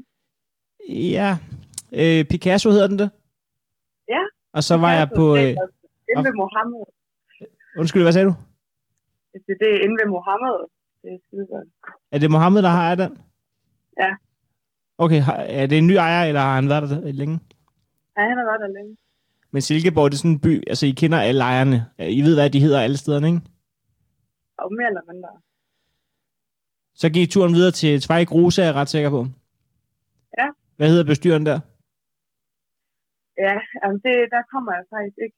Ja, øh, Picasso hedder den det? Ja. Og så var jeg på... Øh, Inde ved Mohammed. undskyld, hvad sagde du? Det, det er inde ved Mohammed. Det er skide godt. Er det Mohammed, der har den? Ja. Okay, er det en ny ejer, eller har han været der længe? Ja, han har været der længe. Men Silkeborg, det er sådan en by, altså I kender alle ejerne. I ved, hvad de hedder alle stederne, ikke? Og mere eller mindre. Så gik turen videre til Zweig Rose, er jeg ret sikker på. Ja. Hvad hedder bestyren der? Ja, altså det, der kommer jeg faktisk ikke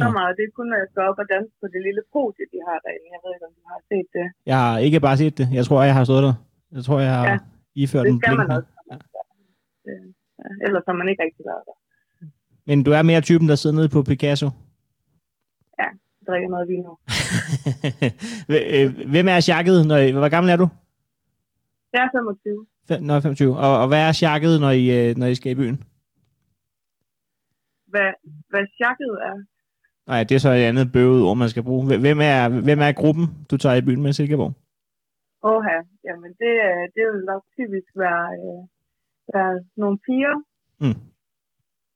så Nå. meget. Det er kun, når jeg skal op og danse på det lille podie, de har derinde. Jeg ved ikke, om du har set det. Jeg har ikke bare set det. Jeg tror, jeg har stået der. Jeg tror, jeg har ja. Ja. iført Det en skal man også. Det, ja, ellers har man ikke rigtig været der. Men du er mere typen, der sidder nede på Picasso. Jeg drikker noget vin nu. Øh, Hvem er sjakket? Når I, hvor gammel er du? Jeg er 25. Fem- Nå, 25. Og, og hvad er sjakket, når I, øh, når I skal i byen? Hvad, hvad chakket er? Nej, det er så et andet bøvet ord, man skal bruge. Hvem- er, hvem er gruppen, du tager i byen med Silkeborg? Åha, jamen det, øh, det vil nok typisk være, øh, være nogle piger. Mm.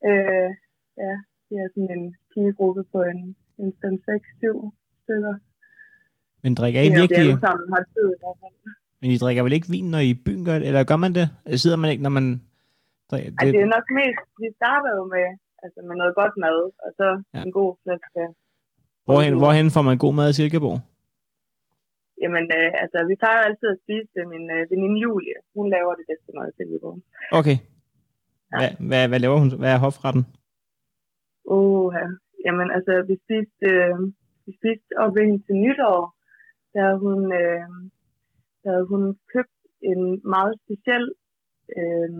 Øh, ja, det er sådan en pigegruppe på en, en 5, 6, 7 stykker. Men drikker I Ja, vi virkelig... alle sammen har tid i hvert fald. Men I drikker vel ikke vin, når I i byen gør det? Eller gør man det? Sidder man ikke, når man... drikker- Ej, det er nok mest, vi starter jo med, altså med noget godt mad, og så Ja. en god flaske. Hvorhen, hvorhen får man god mad i Silkeborg? Jamen, øh, altså, vi tager jo altid at spise det. Min øh, veninde Julie, hun laver det bedste mad i Silkeborg. Okay. Ja. Hvad, hvad, hvad laver hun? Hvad er hofretten? Åh, ja. Jamen, altså, vi spiste, øh, vi spiste op ved hende til nytår, der hun, øh, der hun købt en meget speciel øh,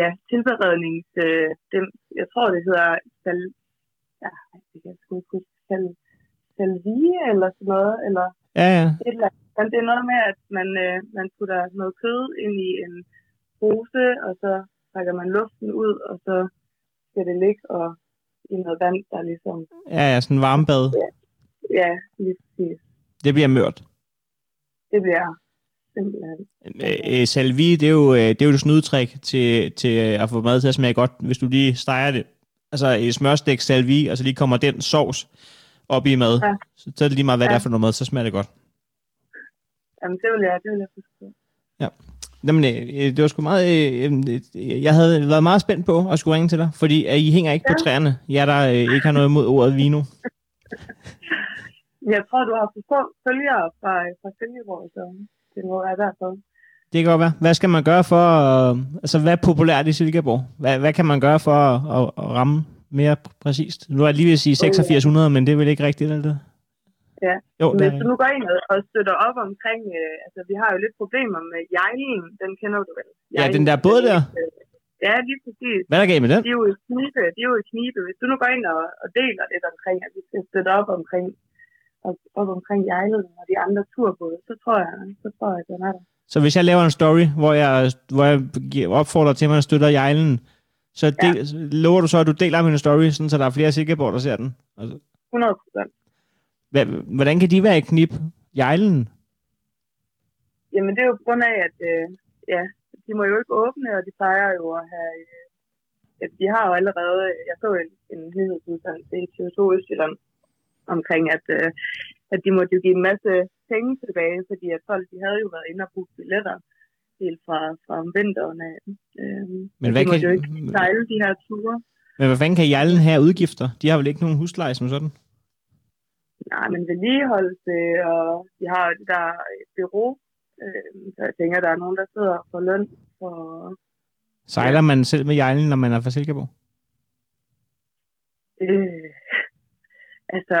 ja, tilberednings... Øh, den, jeg tror, det hedder sal, ja, det kan jeg sgu ikke huske, sal, salvie eller sådan noget, eller Ja, ja. et eller andet. Men det er noget med, at man, øh, man putter noget kød ind i en pose, og så trækker man luften ud, og så skal det ligge og i noget vand, der ligesom, Ja, ja, sådan en varmebad. ja, lige præcis. Det bliver mørt. Det bliver simpelthen. Øh, øh, salvie, det er jo, øh, det er jo et snydtrik til, til øh, at få mad til at smage godt, hvis du lige steger det. Altså et smørstik salvie, og så lige kommer den sovs op i mad. Ja. Så, så er det lige meget, hvad ja. Ja. det er for noget mad, så smager det godt. Jamen, det vil jeg, det vil jeg forstå. Jamen, øh, det var sgu meget... Øh, jeg havde været meget spændt på at skulle ringe til dig, fordi I hænger ikke ja. på Ja. træerne. Jeg der øh, ikke har noget imod ordet vino. Jeg tror, du har for få følgere fra, fra Silkeborg, så det må være derfor. Det kan godt være. Hvad skal man gøre for... Øh, altså, hvad er populært i Silkeborg? Hvad, hvad kan man gøre for at, at, at ramme mere præcist? Nu er jeg lige ved at sige 8600, men det er vel ikke rigtigt, er det? Ja. Jo, Men det hvis du nu går ind og, støtter op omkring, øh, altså vi har jo lidt problemer med jejlen, den kender du vel? Ja, den der båd der. Ja, lige præcis. Hvad er der galt med den? De er jo i knibe, de er jo i knibe. Hvis du nu går ind og, og deler lidt omkring, at vi skal støtte op omkring, op, op omkring jejlen og de andre turbåde, så tror jeg, så tror jeg, at den er der. Så hvis jeg laver en story, hvor jeg, hvor jeg opfordrer til, at man støtter Jejlen, så del, ja. lover du så, at du deler min story, sådan, så der er flere Silkeborg, der ser den? Altså, 100 procent. hvordan kan de være i knip? Jejlen? Jamen det er jo på grund af, at øh, ja, de må jo ikke åbne, og de plejer jo at have... Øh, de har jo allerede... Jeg så en, en nyhedsudsendelse i TV2 Østjylland omkring, at, øh, at de måtte jo give en masse penge tilbage, fordi at folk de havde jo været inde og booke billetter helt fra, fra om vinteren af. Øh, Men hvad de kan- jo ikke sejle de her ture. Men hvad fanden kan Jejlen have udgifter? De har vel ikke nogen husleje som sådan? Nej, men vedligeholdelse, og de har der et bureau, øh, så jeg tænker, der er nogen, der sidder for løn for, Sejler man selv med Jejlen, når man er fra Silkeborg? Øh, altså,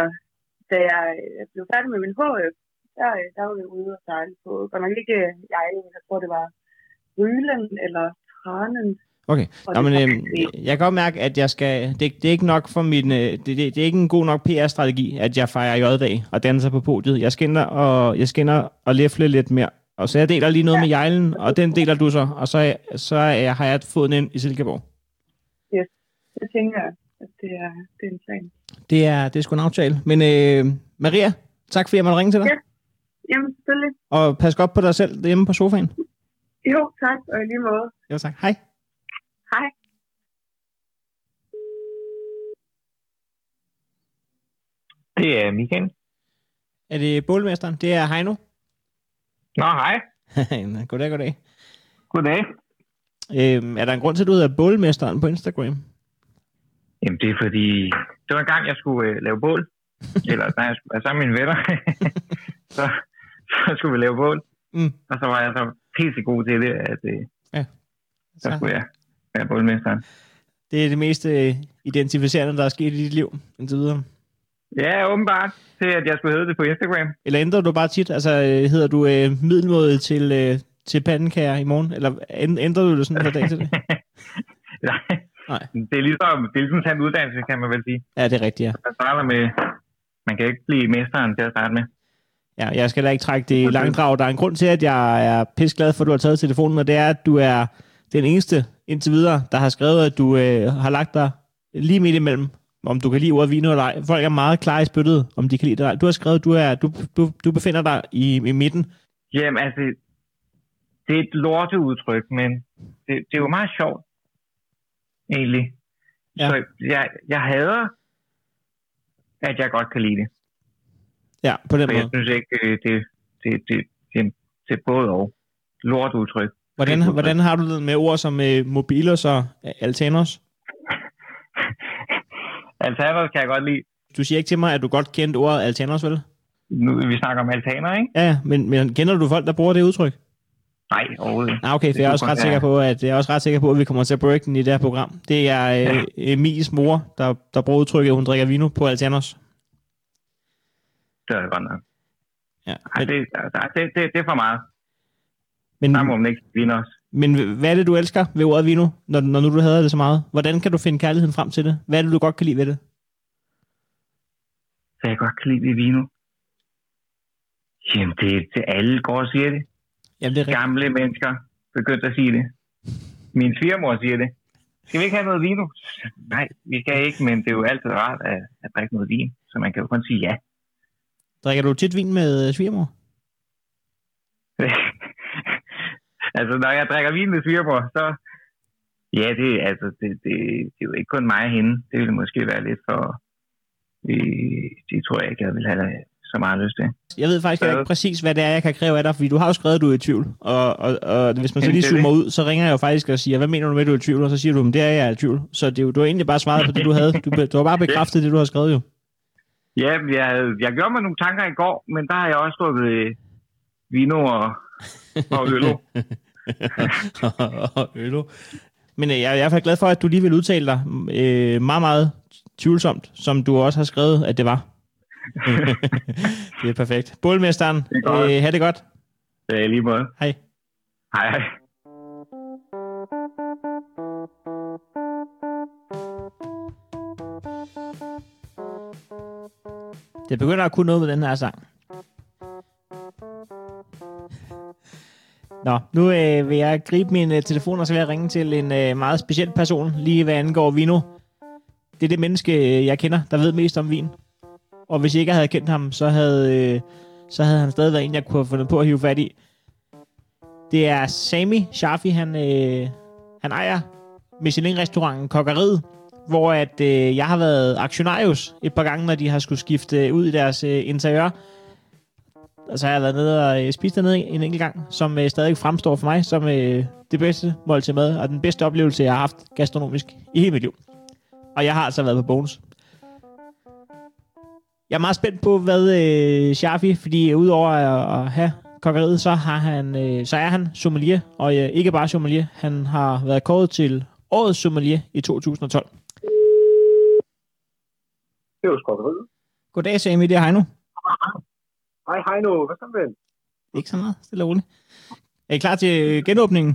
da jeg øh, blev færdig med min HF, der, øh, der var vi ude og sejle på, godt nok ikke jeg, jeg tror det var Rylen eller Tranen. Okay, Nå, men, faktisk- jeg kan godt mærke, at jeg skal, det, det er ikke nok for min, øh, det, det, det er ikke en god nok PR-strategi, at jeg fejrer J-dag og danser på podiet. Jeg ind og, jeg ind og læfle lidt mere. Og så jeg deler lige noget ja. med Jejlen, og den deler du så, og så, så jeg- har jeg fået ind i Silkeborg. Det tænker jeg, at det er, det er en plan. Det er, det er sgu en aftale. Men øh, Maria, tak fordi jeg måtte ringe til dig. Ja. Jamen, selvfølgelig. Og pas godt på dig selv hjemme på sofaen. Jo, tak, og i lige måde. Jo tak. Hej. Hej. Det er Michael. Er det bålmesteren? Det er Heino. Nå, hej. goddag, goddag. Goddag. Øhm, er der en grund til, at du hedder bålmesteren på Instagram? Jamen, det er fordi, det var en gang, jeg skulle øh, lave bål. Eller, nej, jeg skulle være sammen med mine venner. så, så skulle vi lave bål. Mm. Og så var jeg så pisse god til det, at øh, så Så, skulle jeg være bålmesteren. det er det mest øh, identificerende, der er sket i dit liv indtil videre. Ja, åbenbart til, at jeg skulle hedde det på Instagram. Eller ændrer du bare tit? Altså, øh, hedder du øh, middelmåde til, øh, til pandekager i morgen? Eller ænd- ændrer du det sådan fra dag til dag? Nej. Nej. Det er ligesom, det er ligesom en uddannelse, kan man vel sige. Ja, det er rigtigt, ja. Man starter med, man kan ikke blive mesteren til at starte med. ja. Jeg skal da ikke trække det i langdrag. Der er en grund til, at jeg er pisseglad for, at du har taget telefonen, og det er, at du er den eneste indtil videre, der har skrevet, at du øh, har lagt dig lige midt imellem, om du kan lide ordet vino eller ej. Folk er meget klare i spyttet, om de kan lide det eller. Du har skrevet, at du, er, du, du, du befinder dig i, i midten. Jamen, altså, det er et lorteudtryk, men det, det er jo meget sjovt, egentlig. Ja. Så jeg, jeg hader, at jeg godt kan lide det. Ja, på den For jeg måde. synes ikke, det, det, det, det, det, det er både og. Lorteudtryk. Hvordan, er hvordan har du det med ord som øh, og øh, altanos? Altaner kan jeg godt lide. Du siger ikke til mig, at du godt kendte ordet altanos, vel? Nu, vi snakker om altaner, ikke? Ja, men, men kender du folk, der bruger det udtryk? Nej, overhovedet. Ah, okay, for jeg er også ret sikker på, at jeg er også ret sikker på, at vi kommer til at break den i det her program. Det er øh, Emils mor, der, der bruger udtrykket, hun drikker vino på altanos. Det er det godt nok. Ja, men, det, det, det, det, er for meget. men, Der må man ikke vinde os. men hvad er det, du elsker ved ordet vino, når, når nu du hader det så meget? Hvordan kan du finde kærligheden frem til det? Hvad er det, du godt kan lide ved det? Så jeg godt kan lide det vino. Jamen, det, det alle går og siger det. Jamen, det er rigtigt. gamle mennesker begyndte at sige det. Min svigermor siger det. Skal vi ikke have noget vino? Nej, vi skal ikke, men det er jo altid rart at, at drikke noget vin, så man kan jo kun sige ja. Drikker du tit vin med øh, svigermor? altså, når jeg drikker vin med svigermor, så... Ja, det, altså, det, det, det er jo ikke kun mig og hende. Det ville måske være lidt for... Det, det tror jeg ikke, jeg vil have så meget lyst til. Jeg ved faktisk Hvad? ikke præcis, hvad det er, jeg kan kræve af dig, fordi du har jo skrevet, at du er i tvivl. Og, og, og hvis man så lige er zoomer ud, så ringer jeg jo faktisk og siger, hvad mener du med, at du er i tvivl? Og så siger du, at det er jeg er i tvivl. Så det er jo, du har egentlig bare svaret på det, du havde. Du, du har bare bekræftet det, du har skrevet jo. Ja, jeg, jeg gjorde mig nogle tanker i går, men der har jeg også drukket øh, vino og, og øl. og ølo. Men øh, jeg er i hvert fald glad for, at du lige vil udtale dig øh, meget, meget tvivlsomt, som du også har skrevet, at det var. det er perfekt. Bålmesteren, er øh, ha' det godt. Ja, lige måde. Hej. Hej, hej. Det begynder at kunne noget med den her sang. Nå, nu øh, vil jeg gribe min øh, telefon, og så vil jeg ringe til en øh, meget speciel person, lige hvad angår vino. Det er det menneske, øh, jeg kender, der ved mest om vin. Og hvis jeg ikke havde kendt ham, så havde, øh, så havde han stadig været en, jeg kunne have fundet på at hive fat i. Det er Sami Shafi, han, øh, han ejer Michelin-restauranten Kokkeriet, hvor at øh, jeg har været aktionarius et par gange, når de har skulle skifte ud i deres øh, interiør. Og så har jeg været nede og øh, spist dernede en enkelt gang, som øh, stadig fremstår for mig som øh, det bedste måltid mad, og den bedste oplevelse, jeg har haft gastronomisk i hele mit liv. Og jeg har altså været på Bones. Jeg er meget spændt på, hvad øh, Shafi, fordi udover at, at have kokkeriet, så, har han, øh, så er han sommelier, og øh, ikke bare sommelier, han har været kåret til årets sommelier i 2012. Det er jo skokkeriet. Goddag, Sami, det er Heino. Hej, nu. Hvad så, ven? Ikke så meget, stille og roligt. Er I klar til øh, genåbningen?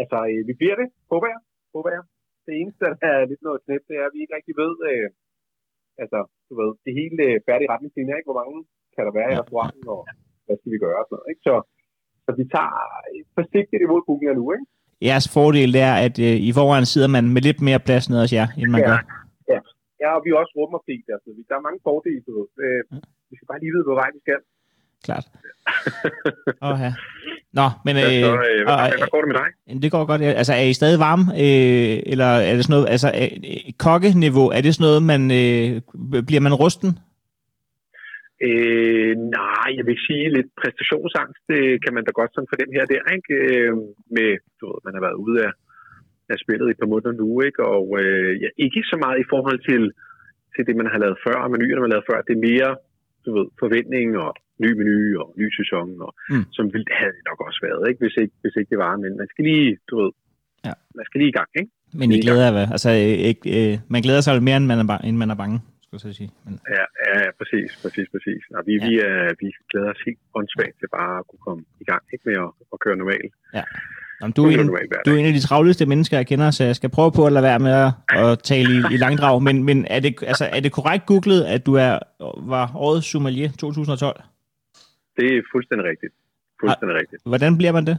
Altså, øh, vi bliver det. Håber jeg. Håber jeg. Det eneste, der er lidt noget knæp, det er, at vi ikke rigtig ved, øh, altså, du ved, det hele øh, færdige retningslinjer, ikke? Hvor mange kan der være i Ja. restauranten, og hvad skal vi gøre og sådan noget, ikke? Så, så vi tager øh, forsigtigt imod bookinger nu, ikke? Jeres fordel er, at øh, i forvejen sidder man med lidt mere plads nede hos jer, end man Ja. gør. Ja, og vi er også rummerfri, altså. Der er mange fordele, du ved. Øh, vi skal bare lige vide, hvor vej vi skal. Klart. Åh, ja. Nå, men Ja, øh, så, øh, hvad, og, hvad går det med dig? øh, det går godt. ja. Altså, er I stadig varme? Øh, eller er det sådan noget, altså, øh, kokkeniveau, er det sådan noget, man, øh, bliver man rusten? Øh, nej, jeg vil sige lidt præstationsangst, det kan man da godt sådan fornemme her og der, ikke? Øh, med, du ved, man har været ude af, af spillet i et par måneder nu, ikke? Og øh, ja, ikke så meget i forhold til, til det, man har lavet før, og menuerne, man har lavet før. Det er mere, du ved, forventning og ny menu og ny sæson, og, Mm. som ville, havde det nok også været, ikke? Hvis, ikke? hvis ikke det var. Men man skal lige, du ved, Ja. man skal lige i gang, ikke? Men I glæder jer, hvad? Altså, øh, ikke, øh, man glæder sig mere, end man er, ba- end man er bange, skulle jeg så sige. Men, Ja, ja, ja, præcis, præcis, præcis. Og vi, Ja. ja. vi, er, vi glæder os helt åndssvagt til bare at kunne komme i gang ikke med at, at køre normalt. Jamen, du, er en, du er en af de travleste mennesker, jeg kender, så jeg skal prøve på at lade være med at, at tale i, i langdrag. Men, men er, det, altså, er det korrekt googlet, at du er, var årets sommelier 2012? Det er fuldstændig rigtigt. Fuldstændig rigtigt. Hvordan bliver man det?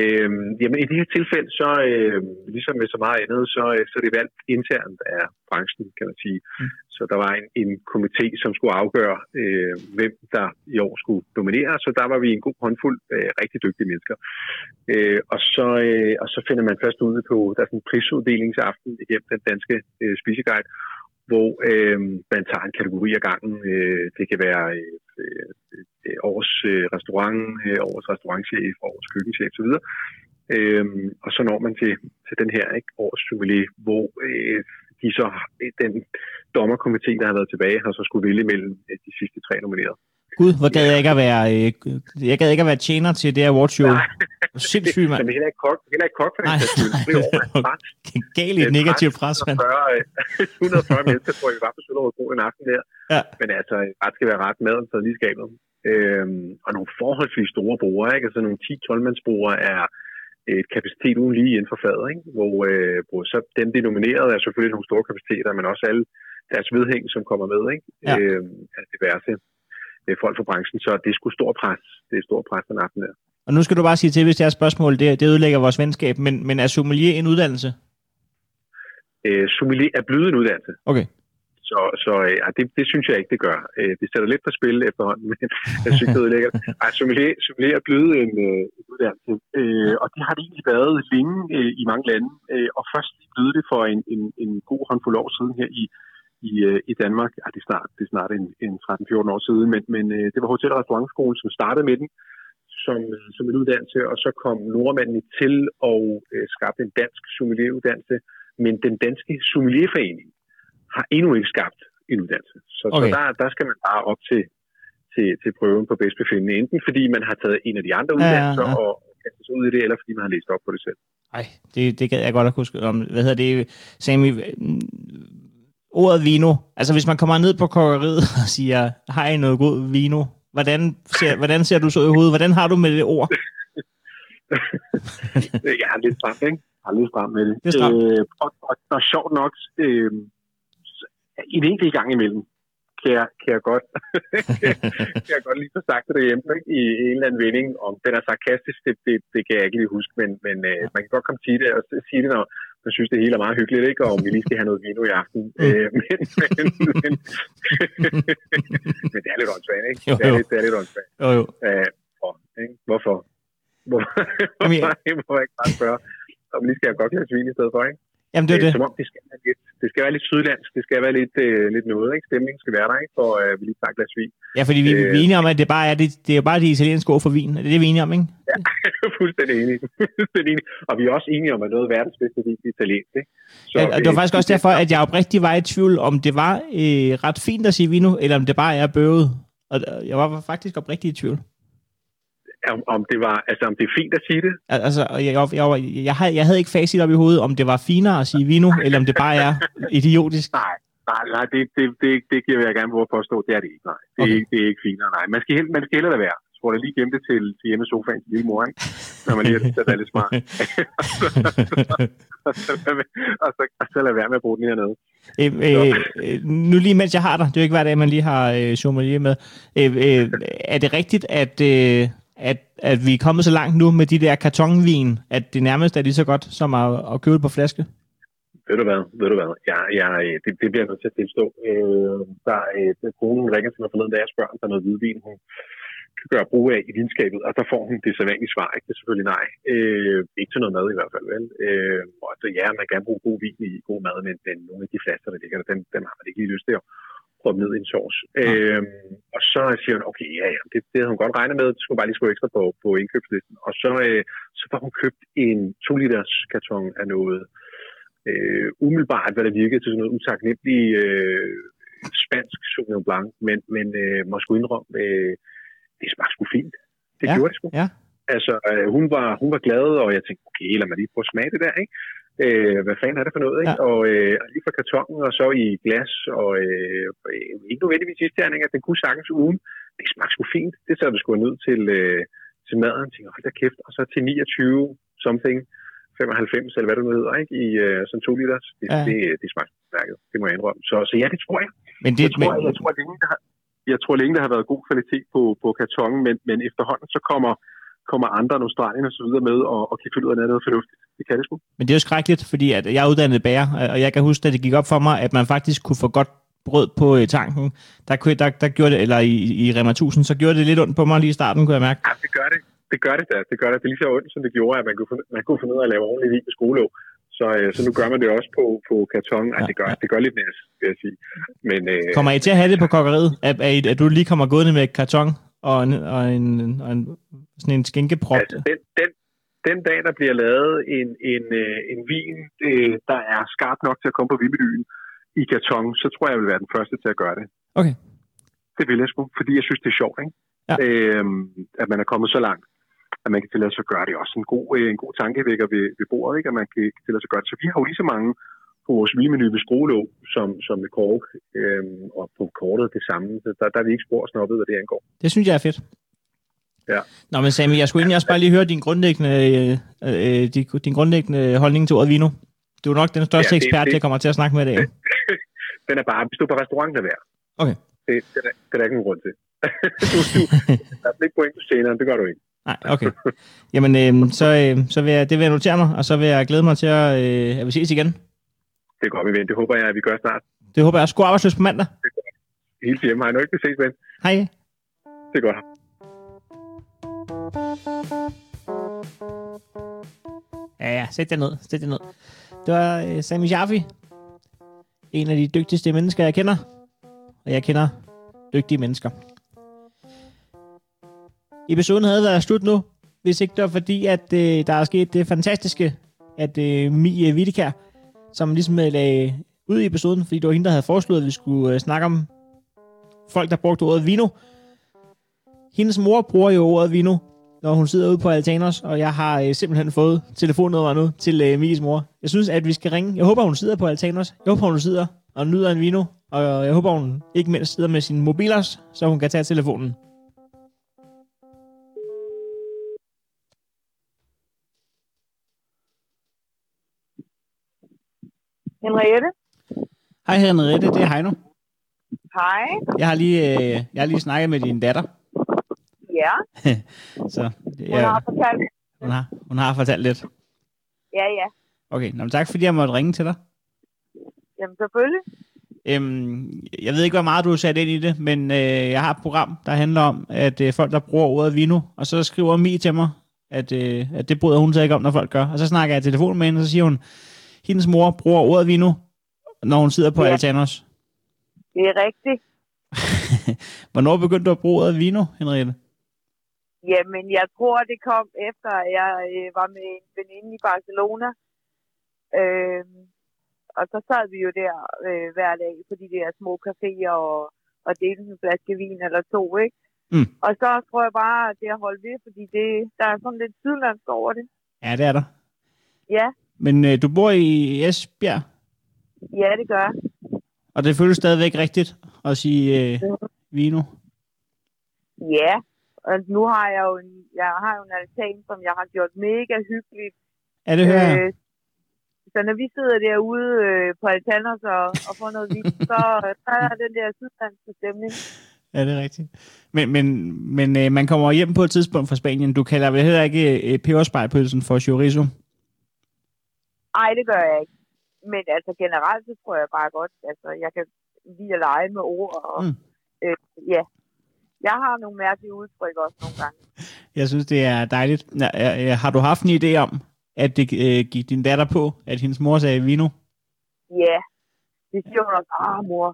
Øhm, jamen i det her tilfælde, så øh, ligesom med så meget andet, så, øh, så er det valgt internt af branchen, kan man sige. Mm. Så der var en, en komité, som skulle afgøre, øh, hvem der i år skulle dominere. Så der var vi en god håndfuld øh, rigtig dygtige mennesker. Øh, og, så, øh, og så finder man først ud på, der er sådan en prisuddelingsaften igennem den danske øh, spiseguide, hvor øh, man tager en kategori af gangen. Øh, det kan være øh, øh, års øh, restaurant, øh, års restaurantchef, års køkkenchef osv. Øhm, og så når man til, til den her ikke, års jubilæ, hvor øh, de så, øh, den dommerkomité, der har været tilbage, har så skulle vælge mellem øh, de sidste tre nominerede. Gud, hvor gad jeg ikke at være, øh, jeg gad ikke at være tjener til det her awardshow. Sindssygt, mand. Men heller ikke kok, heller ikke kok for den Nej, sags skyld. Det blev over nej. pres. Gal i et negativt pres, mand. 140, øh, 140 mennesker, tror jeg, vi var på Søllerød Bro en aften der. Ja. Men altså, ret skal være ret maden, så lige skabet. Øhm, og nogle forholdsvis store bruger, ikke? Altså nogle 10-12-mandsbruger er et kapacitet uden lige inden for fadet, ikke? Hvor, øh, hvor så dem, de nominerede, er selvfølgelig nogle store kapaciteter, men også alle deres vedhæng, som kommer med, ikke? Ja. Øhm, af diverse øh, folk fra branchen. Så det er sgu stor pres. Det er stor pres den aften der. Og nu skal du bare sige til, hvis det er spørgsmål, det, det ødelægger vores venskab, men, men er sommelier en uddannelse? Øh, sommelier er blevet en uddannelse. Okay. Så, så øh, det, det synes jeg ikke, det gør. Øh, det sætter lidt på spil efterhånden, men jeg synes, det er lækkert. Ej, sommelier, sommelier er blevet en, øh, en uddannelse, øh, og det har det egentlig været længe øh, i mange lande, øh, og først lige blevet det for en, en, en god håndfuld år siden her i, i, øh, i Danmark. Ja, det er snart, det er snart en, en 13-14 år siden, men, men øh, det var Hotel- og Restaurantskolen, som startede med den som, øh, som en uddannelse, og så kom nordmændene til og øh, skabte en dansk sommelieruddannelse, men den danske sommelierforening har endnu ikke skabt en uddannelse. Så, okay. Så der, der skal man bare op til, til, til prøven på bedst befindende, enten fordi man har taget en af de andre Ja, ja, uddannelser ja. og kastet sig ud i det, eller fordi man har læst op på det selv. Nej, det, det gad jeg godt at huske om. Hvad hedder det, Sami? Ordet vino. Altså hvis man kommer ned på kokkeriet og siger, har I noget god vino? Hvordan ser, hvordan ser du så i hovedet? Hvordan har du med det ord? jeg er lidt stramt, ikke? Jeg er lidt stramt med det. Det er stramt. Øh, og, og, og sjovt nok, øh, i en enkelt gang imellem, kan jeg, kan jeg godt, kan jeg godt lige få sagt det derhjemme ikke? I, en eller anden vending. Om den er sarkastisk, det, det, det kan jeg ikke lige huske, men, men øh, man kan godt komme til det og sige det, når man synes, det hele er meget hyggeligt, ikke? og om vi lige skal have noget vino i aften. Mm. Øh, men, men, men, men det er lidt åndssvagt, ikke? Jo, Det er jo. lidt, det er lidt åndssvagt. Jo, jo. Øh, for, ikke? Hvorfor? Hvorfor, Jamen, jeg- hvorfor, hvorfor ikke bare spørge, om vi lige skal have godt glas vin i stedet for, ikke? Jamen det er Øh, det. Som om det skal være lidt, det skal være lidt sydlandsk, det skal være lidt, øh, lidt noget, ikke? Stemningen skal være der, ikke? For øh, vi lige tager glas vin. Ja, fordi vi, Øh. vi er enige om, at det bare er det, det er jo bare de italienske ord for vin. Er det det, vi er enige om, ikke? Fuldstændig enig. Fuldstændig enig. Og vi er også enige om, at noget af verdens bedste vin er italiensk, ikke? Så, Ja, og det var faktisk også derfor, at jeg oprigtigt var i tvivl, om det var øh, ret fint at sige vino, eller om det bare er bøvet. Og øh, jeg var faktisk oprigtigt i tvivl. Om, om, det var, altså, om det er fint at sige det. Al- Altså, jeg, jeg, jeg, havde, jeg havde ikke facit op i hovedet, om det var finere at sige vino, eller om det bare er idiotisk. Nej, nej, nej det, det, det, det giver jeg gerne våge at påstå. Det er det ikke, nej. Det er, Okay. ikke, det er ikke finere, nej. Man skal, man skal hellere lade være. Tror, lige gemme det til, til hjemme sofaen til lille mor, ikke? Når man lige har det lidt smart. og, så, og, så, og så lade være med at bruge den hernede. Øh, øh, øh, nu lige mens jeg har dig, det er jo ikke hver dag, man lige har øh, sommelier med. Øh, øh, er det rigtigt, at, øh, at, at vi er kommet så langt nu med de der kartonvin, at det nærmest er lige så godt som at, at købe det på flaske? Ved du hvad? Ved du hvad? ja, ja, det, det bliver jeg nødt til at tilstå. Øh, der er et, øh, konen ringer til mig forleden, da jeg spørger, om der er noget hvidvin, hun kan gøre brug af i vinskabet, og der får hun det sædvanlige svar. Ikke? Det er selvfølgelig nej. Øh, ikke til noget mad i hvert fald, vel? Øh, og så ja, man kan bruge god vin i god mad, men, men nogle af de flasker, der ligger der, dem, dem har man ikke lige lyst til at proppe ned i en sovs. Øh, og så siger hun, okay, ja, ja, det, det havde hun godt regnet med, det skulle bare lige skrive ekstra på, på indkøbslisten. Og så, øh, så får hun købt en 2 liters karton af noget, øh, umiddelbart, hvad der virkede til sådan noget utaknemmelig øh, spansk Sauvignon Blanc, men, men øh, må sgu indrømme, øh, det smagte sgu fint. Det ja, gjorde det sgu. ja. Altså, øh, hun, var, hun var glad, og jeg tænkte, okay, lad mig lige prøve at smage det der, ikke? Øh, hvad fanden er det for noget, ikke? Ja. Og øh, og lige fra kartongen, og så i glas, og øh, øh, ikke nødvendigvis at den kunne sagtens ugen. Det smagte sgu fint. Det så vi sgu ned til, øh, til maden. Jeg tænkte, hold da kæft. Og så til 29 something, 95, eller hvad det nu hedder, ikke? I øh, sådan 2 liters. Det, Ja. det, det smagte udmærket. Det må jeg indrømme. Så, så ja, det tror jeg. Men det, Jeg tror, men, jeg, tror længe, der har, jeg tror længe, der har været god kvalitet på, på kartongen, men, men efterhånden så kommer, kommer andre end Australien og så videre med og, og kan finde ud af, noget fornuftigt. Det kan det sgu. men det er jo skrækkeligt, fordi at jeg er uddannet bager, og jeg kan huske, at det gik op for mig, at man faktisk kunne få godt brød på øh, tanken. Der, kunne- der, der gjorde det, eller i, i Rema 1000, så gjorde det lidt ondt på mig lige i starten, kunne jeg mærke. Ja, det gør det. Det gør det da. Det gør det. Det er lige så ondt, som det gjorde, at man kunne, man kunne finde ud af at lave ordentlig vin med skolelåg. Så, øh, så nu gør man det også på, på karton. Ej, det gør, det gør lidt næs, vil jeg sige. Men, øh, Kommer I til at have det på kokkeriet? At, at, at du lige kommer gående med karton og en, og en, og en sådan en skænkeprop? Altså, den, den, den dag, der bliver lavet en, en, øh, en vin, øh, der er skarp nok til at komme på vinmenuen i karton, så tror jeg, jeg vil være den første til at gøre det. Okay. Det vil jeg sgu, fordi jeg synes, det er sjovt, ikke? Ja. Øhm, at man er kommet så langt, at man kan tillade sig at gøre det. også en god, øh, en god tankevækker ved, ved bordet, ikke? At man kan tillade sig at gøre det. Så vi har jo lige så mange på vores vinmenu ved skruelåg, som, som med kork, øhm, og på kortet det samme. Så Der, der er vi ikke spor snobbet, hvad det angår. Det synes jeg er fedt. Ja. Nå, men Sami, jeg skulle egentlig også bare lige høre din grundlæggende, øh, øh, din, din grundlæggende holdning til ordet vino. Du er nok den største Ja, det- ekspert, det- jeg kommer til at snakke med i dag. Den er bare, hvis du er på restaurant, lad være. Okay. Det, det, er, det er der ikke nogen grund til. du, du, der er ikke point på senere, det gør du ikke. Nej, okay. Jamen, øh, så, øh, så vil jeg, det vil jeg notere mig, og så vil jeg glæde mig til, at, øh, at vi ses igen. Det går vi ven. Det håber jeg, at vi gør snart. Det håber jeg. God arbejdsløs på mandag. Helt hjemme har jeg nu ikke ses, ven. Hej. Det er godt. Ja, ja, sæt dig ned. Sæt dig ned. Det var øh, Sami Jaffi. En af de dygtigste mennesker, jeg kender. Og jeg kender dygtige mennesker. Episoden havde været slut nu, hvis ikke det var fordi, at øh, der er sket det fantastiske, at øh, Mie Wittekær, som ligesom øh, lagde ud i episoden, fordi det var hende, der havde foreslået, at vi skulle øh, snakke om folk, der brugte ordet vino. Hendes mor bruger jo ordet vino, når hun sidder ude på Altanos, og jeg har øh, simpelthen fået telefonnummer nu til øh, Mies mor. Jeg synes, at vi skal ringe. Jeg håber, hun sidder på Altanos. Jeg håber, hun sidder og nyder en vino. Og jeg håber, hun ikke mindst sidder med sin mobilers, så hun kan tage telefonen. Henriette? Hej Henriette, det er Heino. Hej. Jeg har lige, øh, jeg har lige snakket med din datter. Ja, Så det, hun har jeg, fortalt. hun, har, hun har fortalt lidt. Ja, ja. Okay, nå, men tak fordi jeg måtte ringe til dig. Jamen selvfølgelig. Øhm, jeg ved ikke, hvor meget du har sat ind i det, men øh, jeg har et program, der handler om, at øh, folk, der bruger ordet vino, og så skriver Mi til mig, at, øh, at det bryder hun sig ikke om, når folk gør. Og så snakker jeg i telefon med hende, og så siger hun, hendes mor bruger ordet vino, når hun sidder på Ja. Altanos. Det er rigtigt. Hvornår begyndte du at bruge ordet vino, Henriette? Jamen, jeg tror, det kom efter, at jeg øh, var med en veninde i Barcelona. Øh, og så sad vi jo der øh, hver dag på de der små caféer og, og delte en flaske vin eller to, ikke? Mm. Og så tror jeg bare, at det har holdt ved, fordi det, der er sådan lidt sydlandsk over det. Ja, det er der. Ja, Men øh, du bor i Esbjerg, ja, det gør jeg. og det føles stadigvæk rigtigt at sige øh, vino. Ja, og nu har jeg jo en, jeg har jo en altan, som jeg har gjort mega hyggeligt. Ja, det hører. Øh, så når vi sidder derude øh, på Altanos og, og får noget vin, så, så er den der sydlandske stemning. Ja, det er rigtigt. Men, men, men øh, man kommer hjem på et tidspunkt fra Spanien. Du kalder vel heller ikke øh, peberspejpølsen for chorizo? Nej, det gør jeg ikke. Men altså generelt, så tror jeg bare godt, altså jeg kan lide at lege med ord. Og, Mm. øh, ja, jeg har nogle mærkelige udtryk også nogle gange. Jeg synes, det er dejligt. Har du haft en idé om, at det øh, gik din datter på, at hendes mor sagde vino? Ja, det siger hun også, ah mor,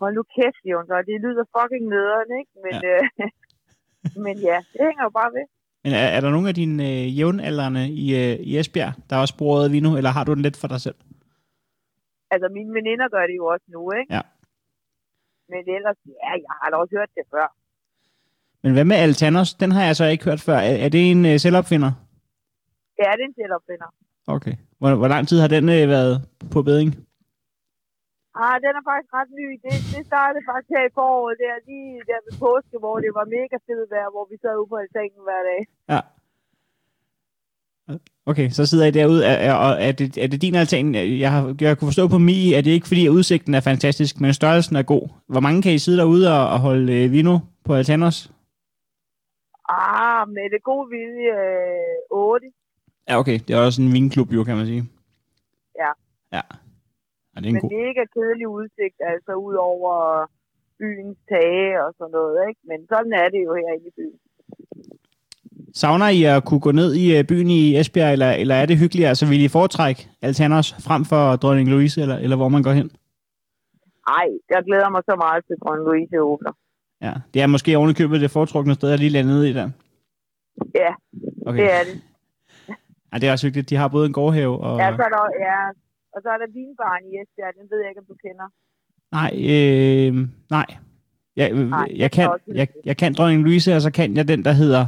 hold nu kæft, siger hun så. Det lyder fucking nederen, ikke? Men ja, øh, men ja det hænger jo bare ved. Men er, er der nogen af dine øh, jævnaldrende i, øh, i Esbjerg, der også bruger ordet vino, eller har du den lidt for dig selv? Altså, mine veninder gør det jo også nu, ikke? Ja. Men ellers, ja, jeg har da også hørt det før. Men hvad med Altanos? Den har jeg så ikke hørt før. Er, er det en øh, selvopfinder? Ja, det er en selvopfinder. Okay. Hvor, hvor lang tid har den øh, været på beding? Ah, den er faktisk ret ny. Det, det startede faktisk her i foråret, der, lige der ved påske, hvor det var mega fedt vejr, hvor vi sad ude på altanen hver dag. Ja. Okay, så sidder I derude, er, er, og er, det, er det din altan? Jeg, har, jeg kunne forstå på Mi, at det ikke fordi, at udsigten er fantastisk, men størrelsen er god. Hvor mange kan I sidde derude og, og holde øh, vino på Altanos? Ah, med det gode vilje, øh, 8. Ja, okay. Det er også en vinklub, jo, kan man sige. Ja. Ja. Ja det er en Men god. mega kedelig udsigt, altså ud over byens tage og sådan noget, ikke? Men sådan er det jo herinde i byen. Savner I at kunne gå ned i øh, byen i Esbjerg, eller, eller er det hyggeligt? Altså, vil I foretrække Altanos frem for Dronning Louise, eller, eller hvor man går hen? Ej, jeg glæder mig så meget til Grøn Louise åbner. Ja, det er måske ovenikøbet det foretrukne sted, jeg lige landet i der. Ja, Okay. det er det. Ja, det er også hyggeligt. De har både en gårdhave og... Ja, så er der, ja, og så er der vinbaren i Esbjerg, den ved jeg ikke, om du kender. Nej, øh, nej. Jeg, Nej, nej, jeg, kan, jeg, jeg kan Dronning Louise, og så kan jeg den, der hedder...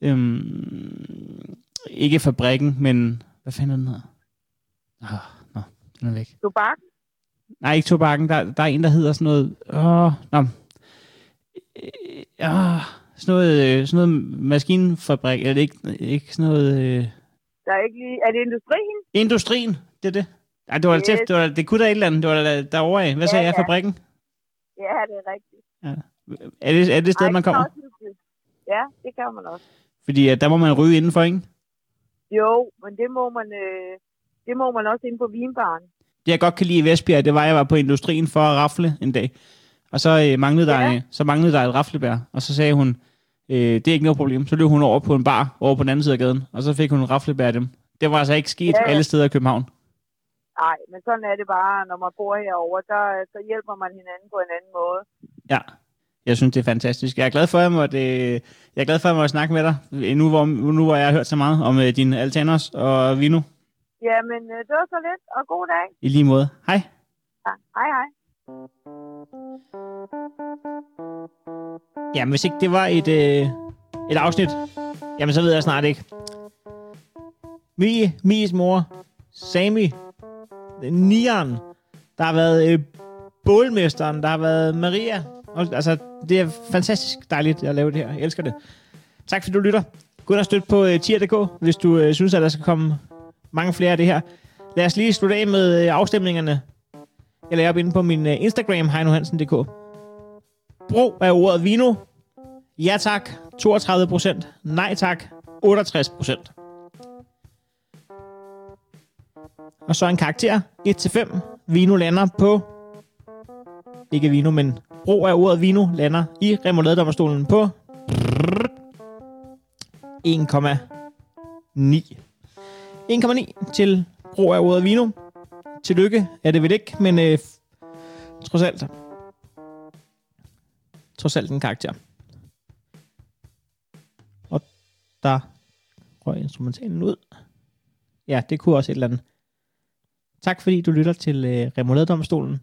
Øhm, ikke fabrikken, men... Hvad fanden er den hedder? Åh, nå, den er væk. Tobak? Nej, ikke tobakken. Der, der er en, der hedder sådan noget... Åh, nå. Øh, åh, sådan noget, øh, sådan noget maskinfabrik. Er det ikke, ikke sådan noget... Øh, Der er ikke lige... Er det industrien? industrien, det er det. Ej, det var Yes. det, var, det kunne da et eller andet. Det var da derovre af. Hvad sagde Ja, jeg? ja. Fabrikken? Ja, det er rigtigt. Er det, er det et sted, Ej, man er kommer? Ja, det kan man også. Fordi at der må man ryge indenfor, ikke? Jo, men det må man, øh, det må man også ind på vinbaren. Det jeg godt kan lide i Vestbjerg, det var, at jeg var på industrien for at rafle en dag. Og så, øh, manglede, der, Ja. øh, så manglede der et raflebær. Og så sagde hun, øh, det er ikke noget problem. Så løb hun over på en bar over på den anden side af gaden. Og så fik hun en raflebær af dem. Det var altså ikke sket Ja. alle steder i København. Nej, men sådan er det bare, når man bor herovre, så, så hjælper man hinanden på en anden måde. Ja, jeg synes, det er fantastisk. Jeg er glad for, at jeg måtte, øh, jeg er glad for, at jeg måtte snakke med dig, nu hvor, nu hvor jeg har hørt så meget om øh, din Altanos og Vino. Jamen, øh, det var så lidt, og god dag. I lige måde. Hej. Ja, hej hej. Jamen, hvis ikke det var et, øh, et afsnit, jamen så ved jeg snart ikke. Mie, Mies mor, Sami, Øh, Nian, Der har været øh, bålmesteren, der har været Maria. Og, altså, det er fantastisk dejligt at lave det her. Jeg elsker det. Tak fordi du lytter. Gå ind og støt på øh, tier.dk, hvis du øh, synes, at der skal komme mange flere af det her. Lad os lige slutte af med øh, afstemningerne. Jeg laver op inde på min øh, Instagram, heinohansen.dk. Brug af ordet vino. Ja tak, 32 procent. Nej tak, 68 procent. Og så en karakter, 1-5. Vino lander på... Ikke vino, men brug af ordet vino lander i remouladedommerstolen på 1,9. 1,9 til brug af ordet vino. Tillykke er det vel ikke, men øh, trods alt. Trods alt en karakter. Og der røg instrumentalen ud. Ja, det kunne også et eller andet. Tak fordi du lytter til øh, Remouladedomstolen.